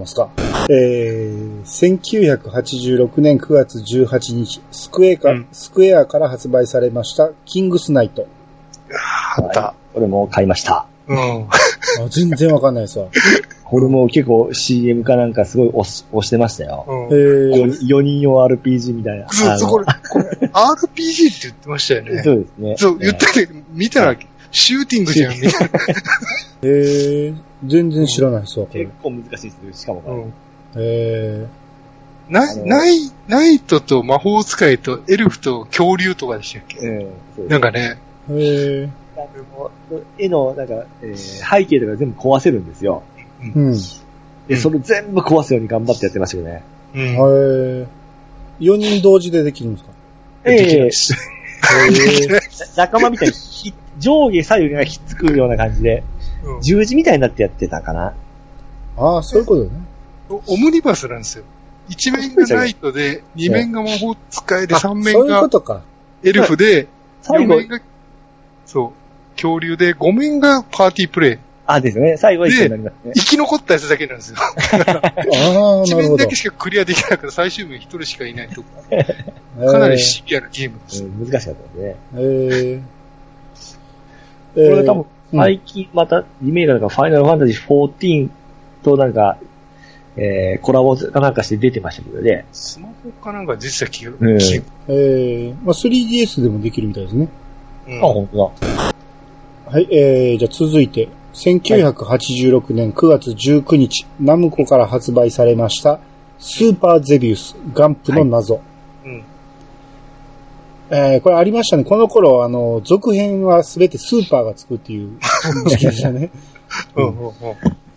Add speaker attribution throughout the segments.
Speaker 1: ますか？えー、1986年9月18日、スクエアか、
Speaker 2: うん
Speaker 1: スクエアから発売されました、キングスナイト。
Speaker 2: あった。
Speaker 3: これも買いました。
Speaker 2: うん。
Speaker 1: あ全然わかんないですわ。
Speaker 3: これも結構 CM かなんかすごい押し押してましたよ。
Speaker 2: うん
Speaker 1: えー、
Speaker 3: 4人用 RPG みたいな。
Speaker 2: そう、そう、これ、
Speaker 3: あ
Speaker 2: これ、RPG って言ってましたよ
Speaker 3: の
Speaker 2: ね。
Speaker 3: そうですね。
Speaker 2: そう、言ったけど、見たら、シューティングじゃん、みたいな。
Speaker 1: えー、全然知らないですわ、
Speaker 3: 結。構難しいですしかもこれ。
Speaker 2: うん。
Speaker 1: え
Speaker 2: ナイ、ナイ、ナイトと魔法使いとエルフと恐竜とかでしたっけ？
Speaker 3: うんそうです
Speaker 2: なんかね、
Speaker 1: ー、えー、
Speaker 3: なんかもう絵の、なんか、えー背景とか全部壊せるんですよ。
Speaker 1: うん。
Speaker 3: で、それ全部壊すように頑張ってやってましたけどね。
Speaker 2: うん。
Speaker 1: えー、4人同時でできるんですか？
Speaker 2: できない
Speaker 3: え
Speaker 2: です。
Speaker 3: ー 仲間みたいにひ上下左右がひっつくような感じで、
Speaker 2: うん
Speaker 3: 十字みたいになってやってたかな。
Speaker 1: ああ、そういうことね。
Speaker 2: オムニバスなんですよ。一面がナイトで、二面が魔法使いで、
Speaker 1: あ
Speaker 2: 三面
Speaker 1: そういうこ
Speaker 2: が
Speaker 1: とか。
Speaker 2: エルフで、
Speaker 3: 最後
Speaker 2: 四面、が、そう、恐竜で、五面がパーティープレイ。
Speaker 3: あ、ですね。最後は一緒になりますね。
Speaker 2: 生き残ったやつだけなんですよ。
Speaker 1: ああ、
Speaker 2: 一
Speaker 1: なるほど
Speaker 2: 面だけ。しかクリアできないから最終面一人しかいないとか、
Speaker 1: え ー
Speaker 2: かなりシビアなゲームです。
Speaker 3: うん難しかったですね。
Speaker 1: えー、
Speaker 3: これ多分、
Speaker 1: うん
Speaker 3: 最近またリメイクなんかファイナルファンタジー14となんか、えー、コラボかなんかして出てましたけどね。
Speaker 2: スマホかなんか実際気が、
Speaker 3: うん
Speaker 2: 気
Speaker 1: えー、まあ 3DS でもできるみたいですね。
Speaker 2: うん
Speaker 3: あ、本当だ。
Speaker 1: はい、えー、じゃあ続いて、1986年9月19日、ナムコから発売されました、スーパーゼビウス、ガンプの謎。
Speaker 2: うん。
Speaker 1: えー、これありましたね。この頃、あの、続編はすべてスーパーがつくっていうでしたね。
Speaker 2: うんうんうん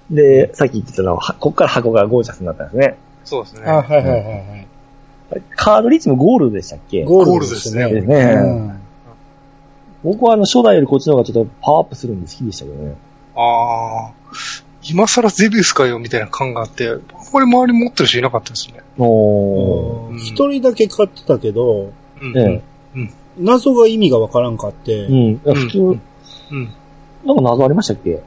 Speaker 3: で、さっき言ってたのは、はこっから箱がゴージャスになったんですね。
Speaker 2: そうですね。
Speaker 1: あ、はいはいはいはい。
Speaker 3: カード率もゴールドでしたっけ？
Speaker 1: ゴールドですね。
Speaker 2: ゴール
Speaker 3: ドですね
Speaker 1: うん
Speaker 3: 僕はあの、初代よりこっちの方がちょっとパワーアップするんで好きでしたけどね。
Speaker 2: ああ、今更ゼビウスかよみたいな感があって、あんまり周り持ってる人いなかったですね。
Speaker 3: おー。
Speaker 2: うん
Speaker 1: 一人だけ買ってたけど、
Speaker 2: うん。
Speaker 3: え
Speaker 1: 謎が意味がわからんかって、
Speaker 3: え。うん。普通、
Speaker 2: うん。
Speaker 3: なんか謎ありましたっけ？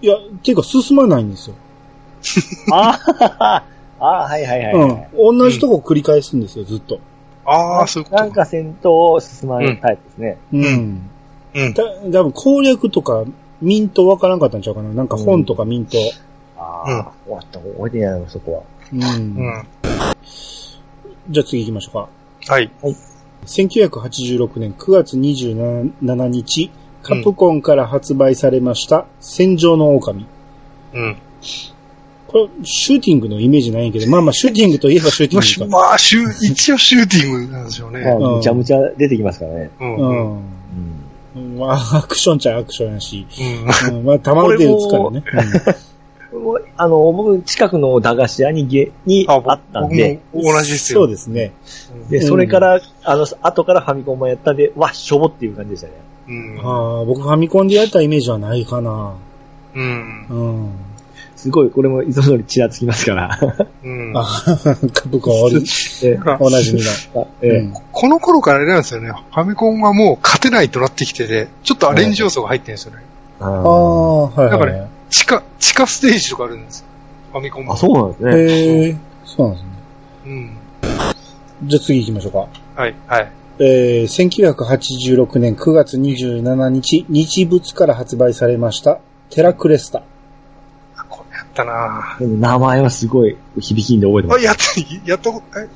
Speaker 1: いや、っていうか進まないんですよ。
Speaker 3: ああ、ああ、はいはいはい。
Speaker 1: うん。同じとこ繰り返すんですよ、ずっと。
Speaker 2: ああ、そういうこと
Speaker 3: なんか戦闘を進まないタイプですね。
Speaker 1: うん。
Speaker 2: うん。
Speaker 1: た多分攻略とか、ミントわからんかったんちゃうかな。なんか本とかミント。
Speaker 3: ああ、終わった。覚えてないな、そこは。
Speaker 1: うん。
Speaker 2: うん。
Speaker 1: じゃあ次行きましょうか。
Speaker 2: はい。
Speaker 1: 1986年9月27日、カプコンから発売されました、戦場の狼。
Speaker 2: うん。
Speaker 1: これ、シューティングのイメージないんやけど、まあまあ、シューティングといえばシューティングか。
Speaker 2: まあ、シュー、一応シューティングなんでしょうね。
Speaker 3: まあ
Speaker 1: うん
Speaker 3: むちゃむちゃ出てきますからね。
Speaker 2: うん。
Speaker 1: う
Speaker 2: うん。
Speaker 1: ん。まあ、アクションちゃアクションやし。
Speaker 2: うん。
Speaker 1: うん、まあ、弾で撃つからね。
Speaker 3: もうあの、僕、近くの駄菓子屋にげにあったん
Speaker 2: 僕
Speaker 3: で、
Speaker 2: も同じですよ。
Speaker 1: そうですね。
Speaker 3: で、それから、あの、後からファミコンもやったんで、わ、しょぼっていう感じでしたね。
Speaker 2: うん。
Speaker 1: ああ、僕ファミコンでやったイメージはないかな。
Speaker 2: うん。
Speaker 1: うん。
Speaker 3: すごい、これもいつも通りちらつきますから。
Speaker 2: うん。
Speaker 1: あカプコンおる、
Speaker 3: え
Speaker 2: だから
Speaker 1: おなじみの。
Speaker 3: え
Speaker 1: うん
Speaker 2: この頃からあれなんですよね。ファミコンはもう勝てないとなってきてて、ちょっとアレンジ要素が入ってるんですよね。
Speaker 3: あ
Speaker 1: ああ、はい
Speaker 2: だから
Speaker 1: はい。
Speaker 2: 地下、地下ステージとかあるんですよ。ファミコンも。
Speaker 3: あ、そうなんですね。
Speaker 1: へえ、そうなんですね。
Speaker 2: うん。
Speaker 1: じゃあ次行きましょうか。
Speaker 2: はい、はい。
Speaker 1: えー、1986年9月27日、日物から発売されました、テラクレスタ。
Speaker 2: あこれやったな
Speaker 3: でも名前はすごい響きんで覚えてま
Speaker 2: あ、
Speaker 3: す。
Speaker 2: やった、やったこと、え、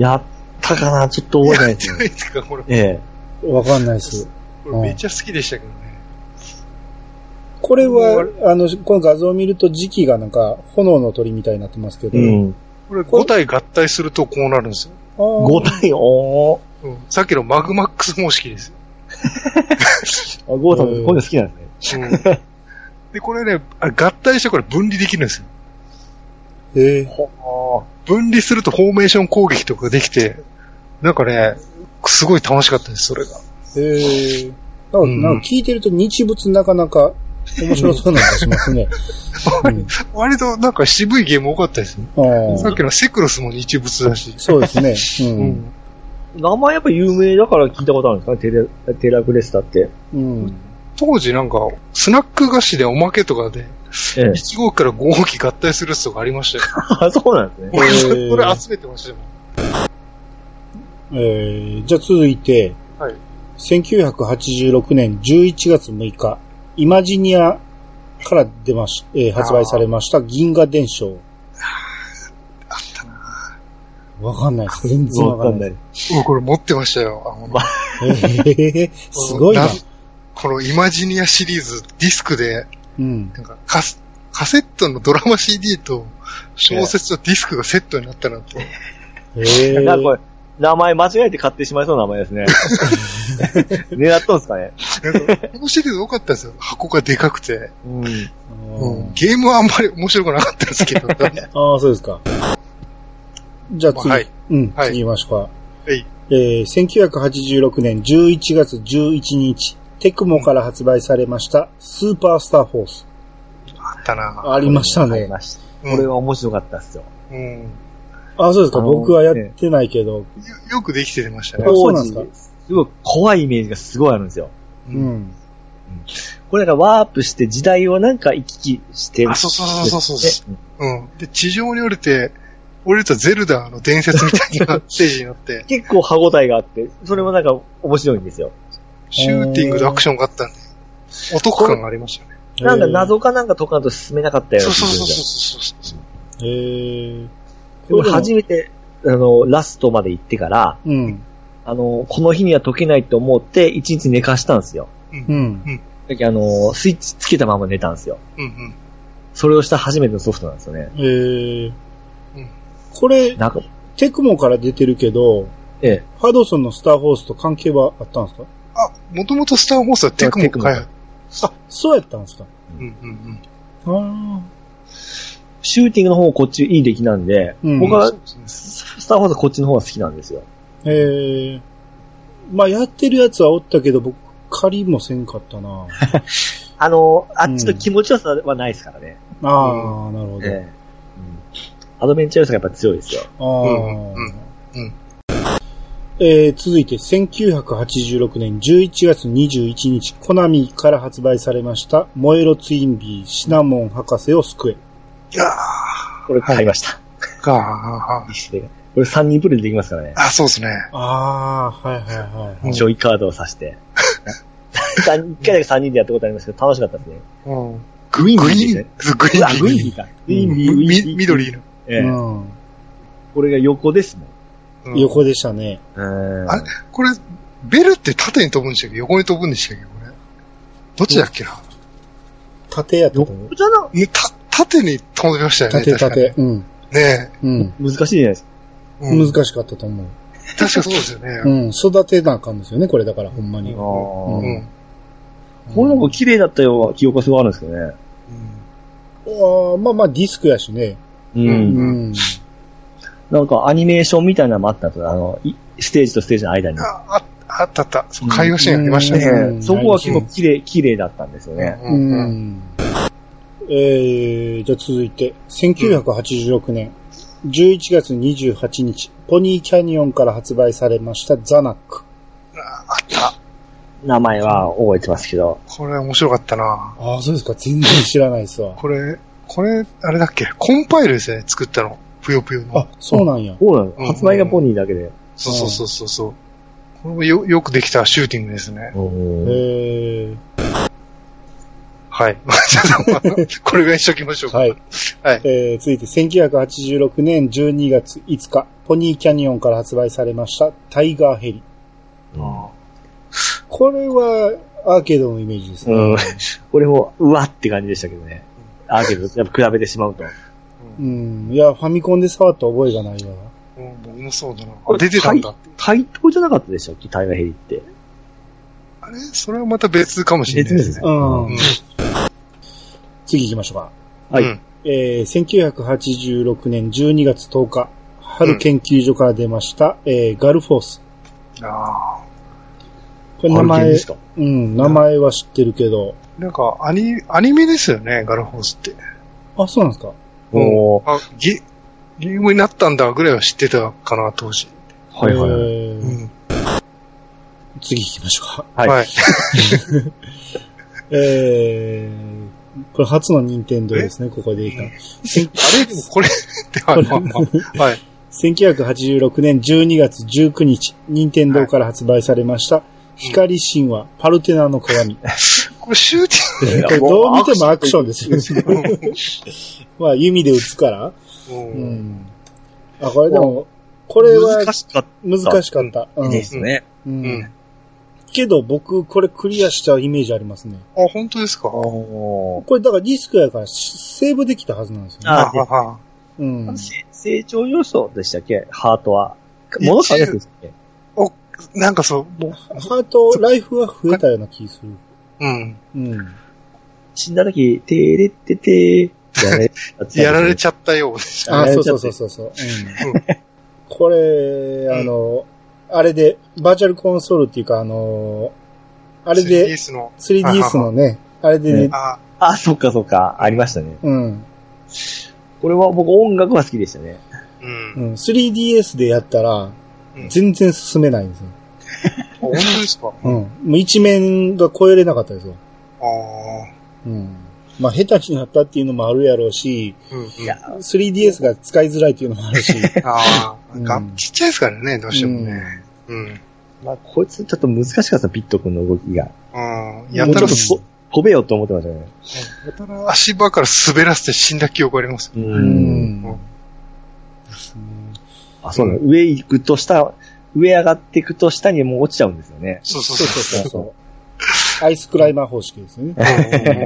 Speaker 3: やったかな？ちょっと覚えてないですね。
Speaker 2: やってないですかこれ。
Speaker 3: ええ。
Speaker 1: わかんないです。
Speaker 2: これめっちゃ好きでしたけどね。
Speaker 1: これは、あの、この画像を見ると時期がなんか、炎の鳥みたいになってますけど。
Speaker 3: うん。
Speaker 2: これ5体合体するとこうなるんですよ。
Speaker 1: あー
Speaker 3: 5体、おー。
Speaker 2: うん。さっきのマグマックス方式ですよ。
Speaker 3: あゴーさん、こういうの好きなんですね。
Speaker 2: うん。で、これね、あ合体してこれ分離できるんですよ。
Speaker 1: ええ
Speaker 3: ほ
Speaker 2: 分離するとフォーメーション攻撃とかできて、なんかね、すごい楽しかったです、それが。
Speaker 1: ええなんか
Speaker 2: うん
Speaker 1: なんか聞いてると日物なかなか面白そうな気がしますね。うん
Speaker 2: 割となんか渋いゲーム多かったですね。さっきのセクロスも日物だし。
Speaker 1: そうですね。う。
Speaker 2: うんん。
Speaker 3: 名前やっぱ有名だから聞いたことあるんですか？テレテラクレスタって。
Speaker 1: うん。
Speaker 2: 当時なんか、スナック菓子でおまけとかで、
Speaker 3: ええ。
Speaker 2: 1号機から5号機合体するやつとかありましたよ。
Speaker 3: あ、そうなんですね。
Speaker 2: 俺、そ
Speaker 1: へー
Speaker 2: れ集めてましたよ。
Speaker 1: えー、じゃあ続いて、
Speaker 2: はい。
Speaker 1: 1986年11月6日、イマジニアから出まし、えー発売されました銀河伝承。
Speaker 2: あったな
Speaker 1: わかんないです。全然わかんない。
Speaker 3: い。
Speaker 2: 僕これ持ってましたよ。あの
Speaker 3: ま
Speaker 1: えー、すごいな。
Speaker 2: このイマジニアシリーズ、ディスクで、
Speaker 1: うん。
Speaker 2: なんかカス、カセットのドラマ CD と小説とディスクがセットになったなんて。
Speaker 1: えー、
Speaker 3: なんかこれ、名前間違えて買ってしまいそうな名前ですね。狙っとんすかね。
Speaker 2: なんかこのシリーズ多かったですよ。箱がでかくて。
Speaker 3: うん。
Speaker 2: うんゲームはあんまり面白くなかったですけど。
Speaker 1: ああ、そうですか。じゃあ次、
Speaker 2: はい
Speaker 1: うん、
Speaker 2: はい
Speaker 1: 次行きましょうか。
Speaker 2: はい。
Speaker 1: えー、1986年11月11日、テクモから発売されました、スーパースターフォース。
Speaker 2: あったな
Speaker 1: ありました
Speaker 3: あり
Speaker 1: ね。
Speaker 3: ました。
Speaker 2: うん
Speaker 3: これは面白かったっすよ。
Speaker 2: うん。
Speaker 1: あ、そうですか。僕はやってないけど。
Speaker 2: よよくできてましたね
Speaker 1: あ。そうなんですか？
Speaker 3: すごい怖いイメージがすごいあるんですよ。
Speaker 1: う。ん。
Speaker 3: これなんかワープして時代をなんか行き来してる。
Speaker 2: あそうそうそうそうそう
Speaker 3: ね
Speaker 2: うん。で、地上に降りて、降りるとゼルダの伝説みたいなステージになって、
Speaker 3: 結構歯応えがあって、それもなんか面白いんですよ。
Speaker 2: シューティングでアクションがあったんで、お得感がありましたよね。
Speaker 3: なんか謎かなんか解かんと進めなかったよう
Speaker 2: そう
Speaker 3: な
Speaker 2: そうそう
Speaker 3: するんですよ。
Speaker 2: そうそう。
Speaker 1: えー。
Speaker 3: でも初めて、あの、ラストまで行ってから、
Speaker 1: うん。
Speaker 3: あの、この日には解けないと思って、一日寝かしたんですよ。
Speaker 2: う。
Speaker 1: うんん。
Speaker 3: だけどあの、スイッチつけたまま寝たんですよ。
Speaker 2: うんうん。
Speaker 3: それをした初めてのソフトなんですよね。
Speaker 1: えー
Speaker 2: うん。
Speaker 1: これ、
Speaker 3: なんか、
Speaker 1: テクモから出てるけど、
Speaker 3: ええ。
Speaker 1: ハドソンのスターフォースと関係はあったんですか？
Speaker 2: あ、もともとスター・ホースはテクモ開発。
Speaker 1: あ、そうやったんですか？
Speaker 2: うんうんうん。
Speaker 1: あ
Speaker 3: シューティングの方こっちいい出来なんで、
Speaker 1: うん
Speaker 3: 僕はスターフォースはこっちの方が好きなんですよ。
Speaker 1: ーえー。まあ、やってるやつはおったけど、僕、借りもせんかったな。
Speaker 3: あの、あっちの気持ちよさはないですからね。
Speaker 1: ああ、なるほど。
Speaker 3: ええうんアドベンチャー要素がやっぱ強いですよ。
Speaker 1: ああ、
Speaker 2: うんうんうん
Speaker 1: えー続いて、1986年11月21日、コナミから発売されました、燃えろツインビーシナモン博士を救え。
Speaker 2: いや
Speaker 3: これ買いました。
Speaker 2: ーか
Speaker 3: ディスプレイがこれ3人プレイでできますからね。
Speaker 2: あ、そうですね。
Speaker 1: ああ、はいはいはい、はい。
Speaker 3: ジョイカードを刺して。一回だけ3人でやったことありますけど、楽しかったですね。
Speaker 2: うん。
Speaker 3: グインビ
Speaker 2: グイーン
Speaker 3: ーですね。、
Speaker 2: グイーン
Speaker 3: ビーか。グインビー、グインビー。
Speaker 2: み緑の。
Speaker 3: ええ
Speaker 1: うん。
Speaker 3: これが横ですもん。
Speaker 2: うん
Speaker 1: 横でしたね。
Speaker 3: うん
Speaker 2: あれ？これ、ベルって縦に飛ぶんでしたっけ？横に飛ぶんでしたっけ？これ？どっちだっけな、
Speaker 1: 縦やと思う。
Speaker 3: 横じゃな、
Speaker 2: ねた縦に飛びましたよね。
Speaker 1: 縦
Speaker 2: 確か
Speaker 1: 縦。うん。
Speaker 2: にね
Speaker 1: うん。
Speaker 3: 難しいじゃないですか。
Speaker 2: え。うん
Speaker 1: 難しかったと思う。
Speaker 2: 確かそうですよね。
Speaker 1: うん。育てなあかんですよね、これだから、ほんまに。
Speaker 3: あ
Speaker 1: う
Speaker 3: ー
Speaker 2: うんん。
Speaker 3: これなんか綺麗だったような記憶がすごいあるんですけどね。
Speaker 1: ああまあまあ、ディスクやしね。
Speaker 3: う。
Speaker 1: うんん。
Speaker 3: なんかアニメーションみたいなのもあったんですよ。あの、いステージとステージの間に。
Speaker 2: あ、ああったあった。そう会話シーンありましたね。
Speaker 1: うん
Speaker 3: ねそこは結構綺麗、綺麗だったんですよね。
Speaker 1: う
Speaker 2: うんうん
Speaker 1: ん。えー、じゃあ続いて、1986年11月28日、ポニーキャニオンから発売されましたザナック。
Speaker 2: あった。
Speaker 3: 名前は覚えてますけど。
Speaker 2: これ面白かったな。
Speaker 1: ああ、そうですか。全然知らないですわ。
Speaker 2: これ、これ、あれだっけ？コンパイルですね、作ったの。ぷよぷよの。
Speaker 1: あ、そうなんや。
Speaker 3: そうなの
Speaker 2: うん
Speaker 3: 発売がポニーだけで。
Speaker 2: そうそうそうそうそう。これもよ、よくできたシューティングですね。
Speaker 1: えー、
Speaker 2: はい。これぐらいにしときましょうか。
Speaker 1: はい。
Speaker 2: はい。
Speaker 1: えー、続いて1986年12月5日、ポニーキャニオンから発売されましたタイガーヘリ。
Speaker 3: うん
Speaker 1: これはアーケードのイメージですね。
Speaker 3: うん。これも、うわって感じでしたけどね。アーケード、やっぱ比べてしまうと。
Speaker 1: うん。いや、ファミコンで触った覚えがないわ。
Speaker 2: うん僕もそうだな。あ、出てたんだ。
Speaker 3: 対等じゃなかったでしたっけ？タイガーヘリって。
Speaker 2: あれ？それはまた別かもしれないですね。
Speaker 1: うん。
Speaker 2: うん
Speaker 1: 次行きましょうか。
Speaker 3: はい。
Speaker 2: うん
Speaker 1: えー、1986年12月10日、春研究所から出ました、えー、ガルフォース。
Speaker 2: あ
Speaker 1: これ名前
Speaker 3: あれです、か
Speaker 1: うん、名前は知ってるけど、
Speaker 2: あ。なんか、アニ、アニメですよね、ガルフォースって。
Speaker 1: あ、そうなんですか？
Speaker 3: おー
Speaker 2: あ、ゲ、ゲームになったんだぐらいは知ってたかな、当時。
Speaker 3: はいはいはい。
Speaker 1: えー
Speaker 2: うん。
Speaker 1: 次行きましょうか。
Speaker 3: はい。
Speaker 2: はい。
Speaker 1: えー、これ初の任天堂ですね、ここで言った。
Speaker 2: あれ？でもこれ って、はい、まあまあ。はい。
Speaker 1: 1986年12月19日、任天堂から発売されました、光神話、パルテナの鏡。
Speaker 2: これシューティ
Speaker 1: これどう見てもアクションですよ。
Speaker 2: ング。
Speaker 1: まあ弓で撃つから。
Speaker 2: う。
Speaker 1: うんん。あ、これでも、これは
Speaker 3: 難しかっ
Speaker 1: 難しかった。うん
Speaker 3: たですね。
Speaker 1: う
Speaker 2: うんん。
Speaker 1: けど僕、これクリアしたイメージありますね。
Speaker 2: あ、本当ですか？
Speaker 1: これだからディスクやからセーブできたはずなんですよね。
Speaker 3: あ
Speaker 2: あはは。
Speaker 1: うん。
Speaker 3: せ成長要素でしたっけ？ハートは。もの変わるやつでしたっけ？
Speaker 2: なんかそう、もう、
Speaker 1: ハート、ライフは増えたような気する。
Speaker 2: うん。
Speaker 1: うん。
Speaker 3: 死んだ時、てーれっててー、やられ
Speaker 2: やられち
Speaker 3: ゃ
Speaker 2: ゃったようです。
Speaker 1: あ、そうそうそうそうそう。うん
Speaker 2: うん
Speaker 1: これ、あの、あれで、バーチャルコンソールっていうか、あの、あれで、
Speaker 2: 3DS の。
Speaker 1: 3DS のね、あれでね、
Speaker 2: あ、
Speaker 3: あ、そっかそっか、ありましたね。
Speaker 1: うん。
Speaker 3: これは僕音楽が好きでしたね。
Speaker 2: うん。
Speaker 1: うん。3DS でやったら、
Speaker 2: うん
Speaker 1: 全然進めないんですよ。
Speaker 2: 本当ですか？
Speaker 1: うん。もう一面が超えれなかったですよ。
Speaker 2: ああ。
Speaker 1: うん。まあ、下手になったっていうのもあるやろうし、
Speaker 2: うん。
Speaker 3: いや、
Speaker 1: 3DS が使いづらいっていうのもあるし。
Speaker 2: ああ、
Speaker 1: うん
Speaker 2: がちっちゃいですからね、どうしてもね。うん。
Speaker 3: まあ、こいつちょっと難しかった、ピット君の動きが。
Speaker 2: うん。やたら、
Speaker 3: もうちょっと飛べよと思ってましたね。
Speaker 2: やたら足場から滑らせて死んだ記憶あります。
Speaker 3: う。
Speaker 1: うん
Speaker 3: あ、そうなの。上行くと下、上上がっていくと下にもう落ちちゃうんですよね。
Speaker 2: そうそう
Speaker 1: そう
Speaker 2: そ
Speaker 1: そううそう。アイスクライマー方式ですよね。
Speaker 2: う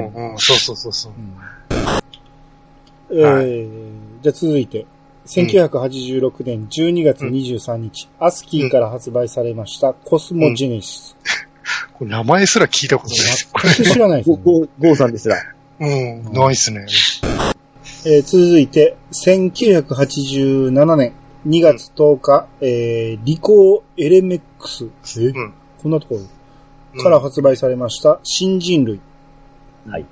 Speaker 2: んうんうんそうそうそうそう。
Speaker 1: うんえーじゃあ続いて、1986年12月23日、アスキーから発売されましたコスモジェネシス。
Speaker 2: これ名前すら聞いたことないです。こ
Speaker 1: 全く知らないです
Speaker 3: ゴ
Speaker 1: ね。
Speaker 3: ゴゴーさんですら。
Speaker 2: れ。うん、ないっすね。
Speaker 1: えー続いて、1987年2月10日、えーリコーエレメックス。え？
Speaker 2: うん
Speaker 1: こんなところから発売されました新人類。
Speaker 3: はい。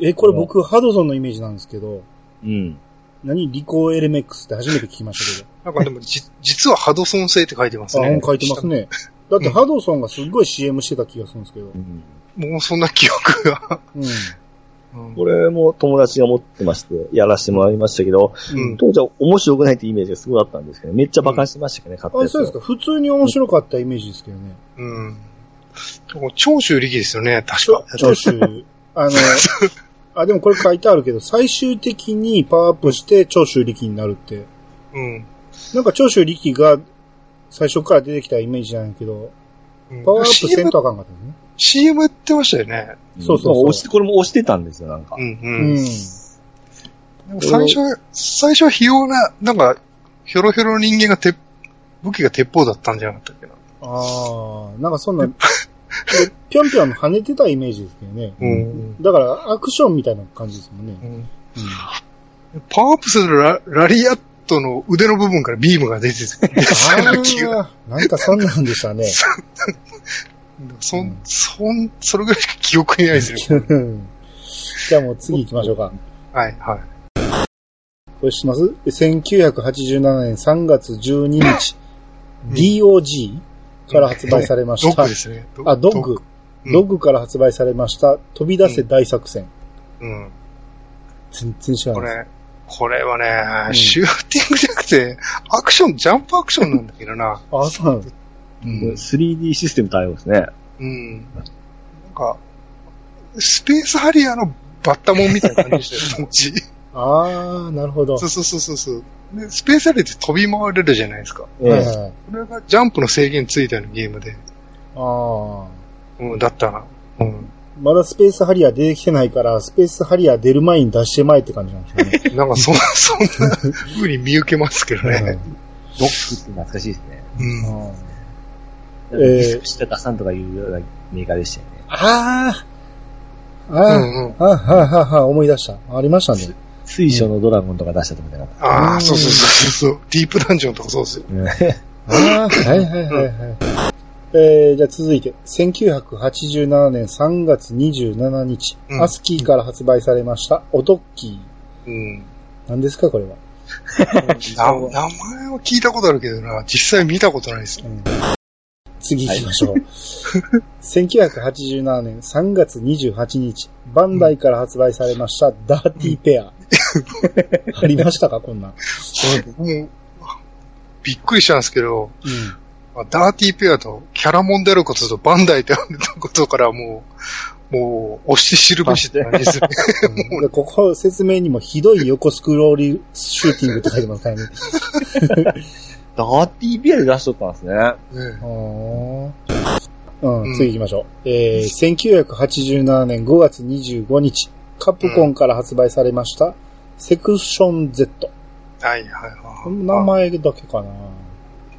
Speaker 1: え、これ僕、ハドソンのイメージなんですけど、
Speaker 3: うん。
Speaker 1: 何？リコーエレメックスって初めて聞きましたけ
Speaker 2: なんかでもじ、実はハドソン製って書いてます
Speaker 1: ど。あ、
Speaker 2: ね。
Speaker 1: うん書いてますね。だってハドソンがすっごい CM してた気がするんですけど。
Speaker 3: うん
Speaker 2: もうそんな記憶が。
Speaker 1: うん。
Speaker 2: うん
Speaker 3: これも友達が持ってまして、やらせてもらいましたけど、
Speaker 2: うん
Speaker 3: 当時は面白くないってイメージがすごいあったんですけど、めっちゃ馬鹿にしてましたけどね、買った
Speaker 1: あ、
Speaker 3: やつ
Speaker 1: そうですか。普通に面白かったイメージですけどね。
Speaker 2: うん。長州力ですよね、確か。
Speaker 1: 長州、あの、あ、でもこれ書いてあるけど、最終的にパワーアップして長州力になるって。
Speaker 2: うん。
Speaker 1: なんか長州力が最初から出てきたイメージなんやけど、
Speaker 2: うん
Speaker 1: パワーアップせんとあかんかったね。
Speaker 2: CM やってましたよね。
Speaker 1: そうそうそう
Speaker 3: 押して、これも押してたんですよ、なんか。
Speaker 2: うんう。
Speaker 1: うんん。
Speaker 2: でも最初は、最初は非要な、なんか、ひょろひょろの人間が鉄、武器が鉄砲だったんじゃなかったっけな。
Speaker 1: ああ、なんかそんな、でぴょんぴょん跳ねてたイメージですけどね。
Speaker 2: うん。
Speaker 1: だからアクションみたいな感じですもんね。
Speaker 2: うんパワーアップするララリアットの腕の部分からビームが出てたような
Speaker 1: なんかそんなんでしたね。
Speaker 2: そ
Speaker 1: うん
Speaker 2: ん、そん、それぐらいしか記憶にないですね。
Speaker 1: じゃあもう次行きましょうか。
Speaker 2: はい、はい。
Speaker 1: これ知ってます ?1987 年3月12日、DOG から発売されました
Speaker 2: ドッグ。ですね。
Speaker 1: あ、ドッグ。
Speaker 2: うん
Speaker 1: ドッグから発売されました、飛び出せ大作戦。
Speaker 2: うん。
Speaker 1: 全然知ら
Speaker 2: こ
Speaker 1: ないです。
Speaker 2: れ、これはね、
Speaker 1: うん
Speaker 2: シューティングじゃなくて、アクション、ジャンプアクションなんだけどな。
Speaker 1: あ、そうなんです。
Speaker 2: うん。
Speaker 3: 3D システム対応ですね。
Speaker 2: うん。なんか、スペースハリアーのバッタモンみたいな感じでしたよ、当時。
Speaker 1: ああ、なるほど。
Speaker 2: そうそうそうそうそう。でスペースハリアーって飛び回れるじゃないですか。
Speaker 3: ええ
Speaker 1: はいはい。
Speaker 2: これがジャンプの制限ついたようなゲームで。
Speaker 1: ああ。
Speaker 2: うん、だったな。うん。
Speaker 1: まだスペースハリアー出てきてないから、スペースハリアー出る前に出してまえって感じなんですよね。
Speaker 2: なんかそ、そんな風に見受けますけどね。
Speaker 3: ドックって懐かしいですね。
Speaker 2: うん。
Speaker 1: えー
Speaker 3: ディスクして出さんとかいうようなメーカーでしたよね。
Speaker 1: ああ。ああ、
Speaker 2: うんうん。
Speaker 1: あ、ははは、思い出した。ありましたね。
Speaker 3: 水晶のドラゴンとか出したと思ってなかっ
Speaker 2: ああ、
Speaker 1: うん
Speaker 2: そうそうそうそう。ディープダンジョンとかそうですよ。
Speaker 3: た。
Speaker 1: ああ、はいはいはいはい。えー、じゃあ続いて、1987年3月27日、
Speaker 2: うん
Speaker 1: アスキーから発売されました、オトッキー。
Speaker 2: うん。
Speaker 1: 何ですか、これは？
Speaker 2: な 名前は聞いたことあるけどな、実際見たことないですよ。
Speaker 1: うん次行きましょう。1987年3月28日、バンダイから発売されました、ダーティーペア。ありましたかこんな
Speaker 2: 僕も、びっくりしたんですけど、
Speaker 1: うん。
Speaker 2: まあダーティーペアとキャラモンであることとバンダイであることからもう、もう、押し知るべしって感じですね。
Speaker 1: でここ説明にもひどい横スクロールシューティングって書いてますからね。
Speaker 3: ダーティービアで出しとったんですね。
Speaker 1: うん、
Speaker 2: うん
Speaker 1: 次行きましょう。えー、1987年5月25日、カプコンから発売されました、セクション Z。
Speaker 2: はいはいはい。
Speaker 1: 名前だけかな。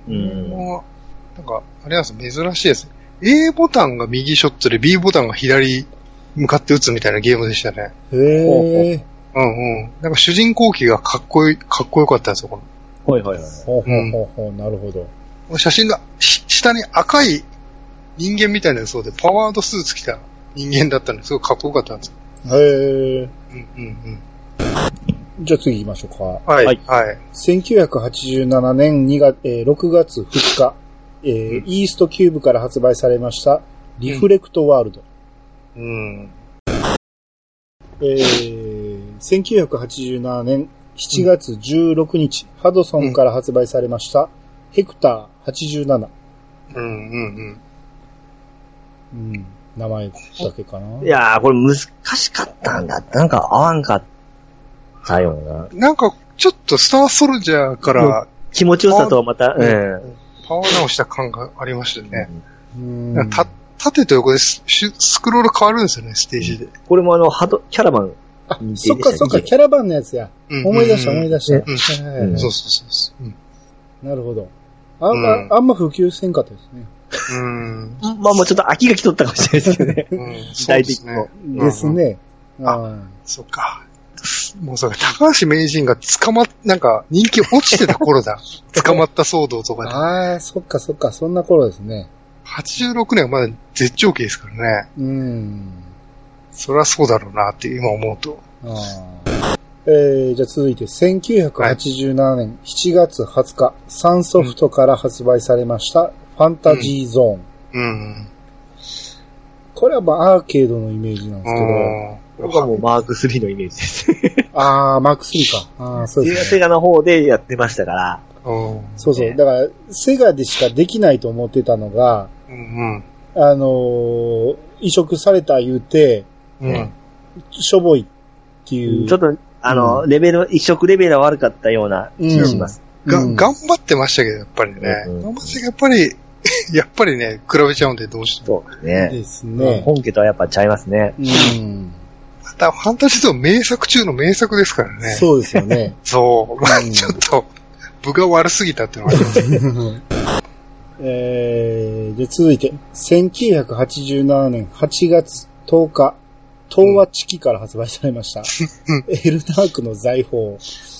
Speaker 3: うん。
Speaker 2: もう、なんか、あれなんです珍しいですね。A ボタンが右ショットで B ボタンが左向かって打つみたいなゲームでしたね。
Speaker 1: へえ。
Speaker 2: うんうん。なんか主人公機がかっこいい、かっこよかったんですよ、こ
Speaker 3: はいはいはい。
Speaker 1: ほうほうほうほう、なるほど。
Speaker 2: の。この写真が、し下に赤い人間みたいなそうで、パワードスーツ着た人間だったんですごいかっこよかったんですよ。
Speaker 1: へえ。
Speaker 2: うんうんうん。
Speaker 1: じゃあ次行きましょうか。
Speaker 2: はい。
Speaker 3: はい
Speaker 2: はい。
Speaker 1: 1987年2月、えー6月2日、えー
Speaker 2: うん
Speaker 1: イーストキューブから発売されました、リフレクトワールド。
Speaker 2: うん。
Speaker 1: えー1987年7月16日、ハドソンから発売されました、ヘクター87。
Speaker 2: うんうんうん。
Speaker 1: うん、名前だけかな。
Speaker 3: いやー、これ難しかったんだ。なんか合わんかったような。
Speaker 2: なんか、ちょっとスターソルジャーから
Speaker 3: 気持ちよさとはまた、
Speaker 2: うん
Speaker 3: うん。
Speaker 2: パワー直した感がありましたね。
Speaker 1: うん
Speaker 2: た縦と横でスクロール変わるんですよね、ステージで。
Speaker 3: これもあの、ハド、キャラバン。
Speaker 1: あそっかそっか、キャラバンのやつや。
Speaker 2: うん
Speaker 1: 思い出した思い出した。
Speaker 2: そうそうそうそう。うん
Speaker 1: なるほど。あんま、
Speaker 2: うん
Speaker 1: あんま普及せんかったですね。
Speaker 2: うん。
Speaker 3: まあもうちょっと秋が来とったかもしれないですけどね。
Speaker 2: うん。
Speaker 3: 時
Speaker 2: そう
Speaker 3: 代的に
Speaker 2: ですね
Speaker 3: も。。
Speaker 1: ですね。
Speaker 2: あ
Speaker 1: うん
Speaker 2: そっか。もうそうか、高橋名人が捕まっ、なんか人気落ちてた頃だ。捕まった騒動とかで。
Speaker 1: ああ、そっかそっか、そんな頃ですね。
Speaker 2: 86年はまだ絶頂期ですからね。
Speaker 1: うん。
Speaker 2: そりゃそうだろうなって今思うと。
Speaker 1: あーえー、じゃあ続いて、1987年7月20日、サンソフトから発売されました、ファンタジーゾーン。
Speaker 2: うん。
Speaker 1: これはまあアーケードのイメージなんですけど、
Speaker 3: 僕はもうマーク3のイメージです。
Speaker 1: あー、マック3か。あーそうですね。
Speaker 3: セガの方でやってましたから。
Speaker 2: うん。
Speaker 1: そうそう。だから、セガでしかできないと思ってたのが、
Speaker 2: うん。
Speaker 1: あのー移植された言うて、しょぼいっていう。
Speaker 3: ちょっと、あの、
Speaker 1: う
Speaker 3: レベル、一色レベルが悪かったような気がします。
Speaker 2: が、
Speaker 1: うん
Speaker 2: 頑張ってましたけど、やっぱりね。
Speaker 3: うん
Speaker 2: 頑張ってやっぱり、やっぱりね、比べちゃうんでどうしても。
Speaker 3: そうね。
Speaker 1: ですね。
Speaker 3: 本家とはやっぱちゃいますね。
Speaker 1: うん。
Speaker 2: また、ファンタジーゾーン名作中の名作ですからね。
Speaker 1: そうですよね。
Speaker 2: そう。まあ
Speaker 1: うん
Speaker 2: ちょっと、部が悪すぎたっていうのがあります。
Speaker 1: えー、で、続いて、1987年8月10日、東和チキから発売されました。
Speaker 2: うん
Speaker 1: エルナークの財宝。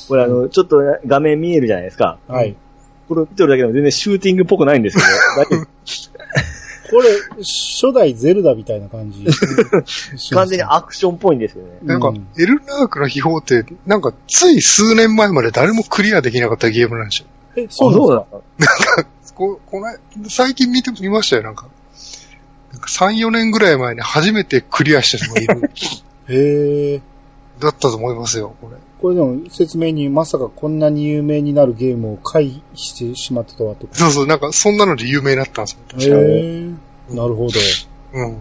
Speaker 3: これあの、ちょっと画面見えるじゃないですか。
Speaker 1: はい。
Speaker 3: これ見てるだけでも全然シューティングっぽくないんですけど、大丈夫
Speaker 1: これ、初代ゼルダみたいな感じ。
Speaker 3: 完全にアクションっぽいんですよね。
Speaker 2: なんか
Speaker 1: うん、
Speaker 2: エルナークの秘宝って、なんか、つい数年前まで誰もクリアできなかったゲームなんですよ。
Speaker 1: え、そうなんですか？
Speaker 2: ここの最近見て、見ましたよ、なんか。なんか3、4年ぐらい前に初めてクリアした人がいる。
Speaker 1: へえ。
Speaker 2: だったと思いますよ、これ。
Speaker 1: これでも説明にまさかこんなに有名になるゲームを回避してしまったとはとか。
Speaker 2: そうそう、なんか、そんなので有名になったんですよ、確かに。
Speaker 1: へえ。なるほど。
Speaker 2: うん。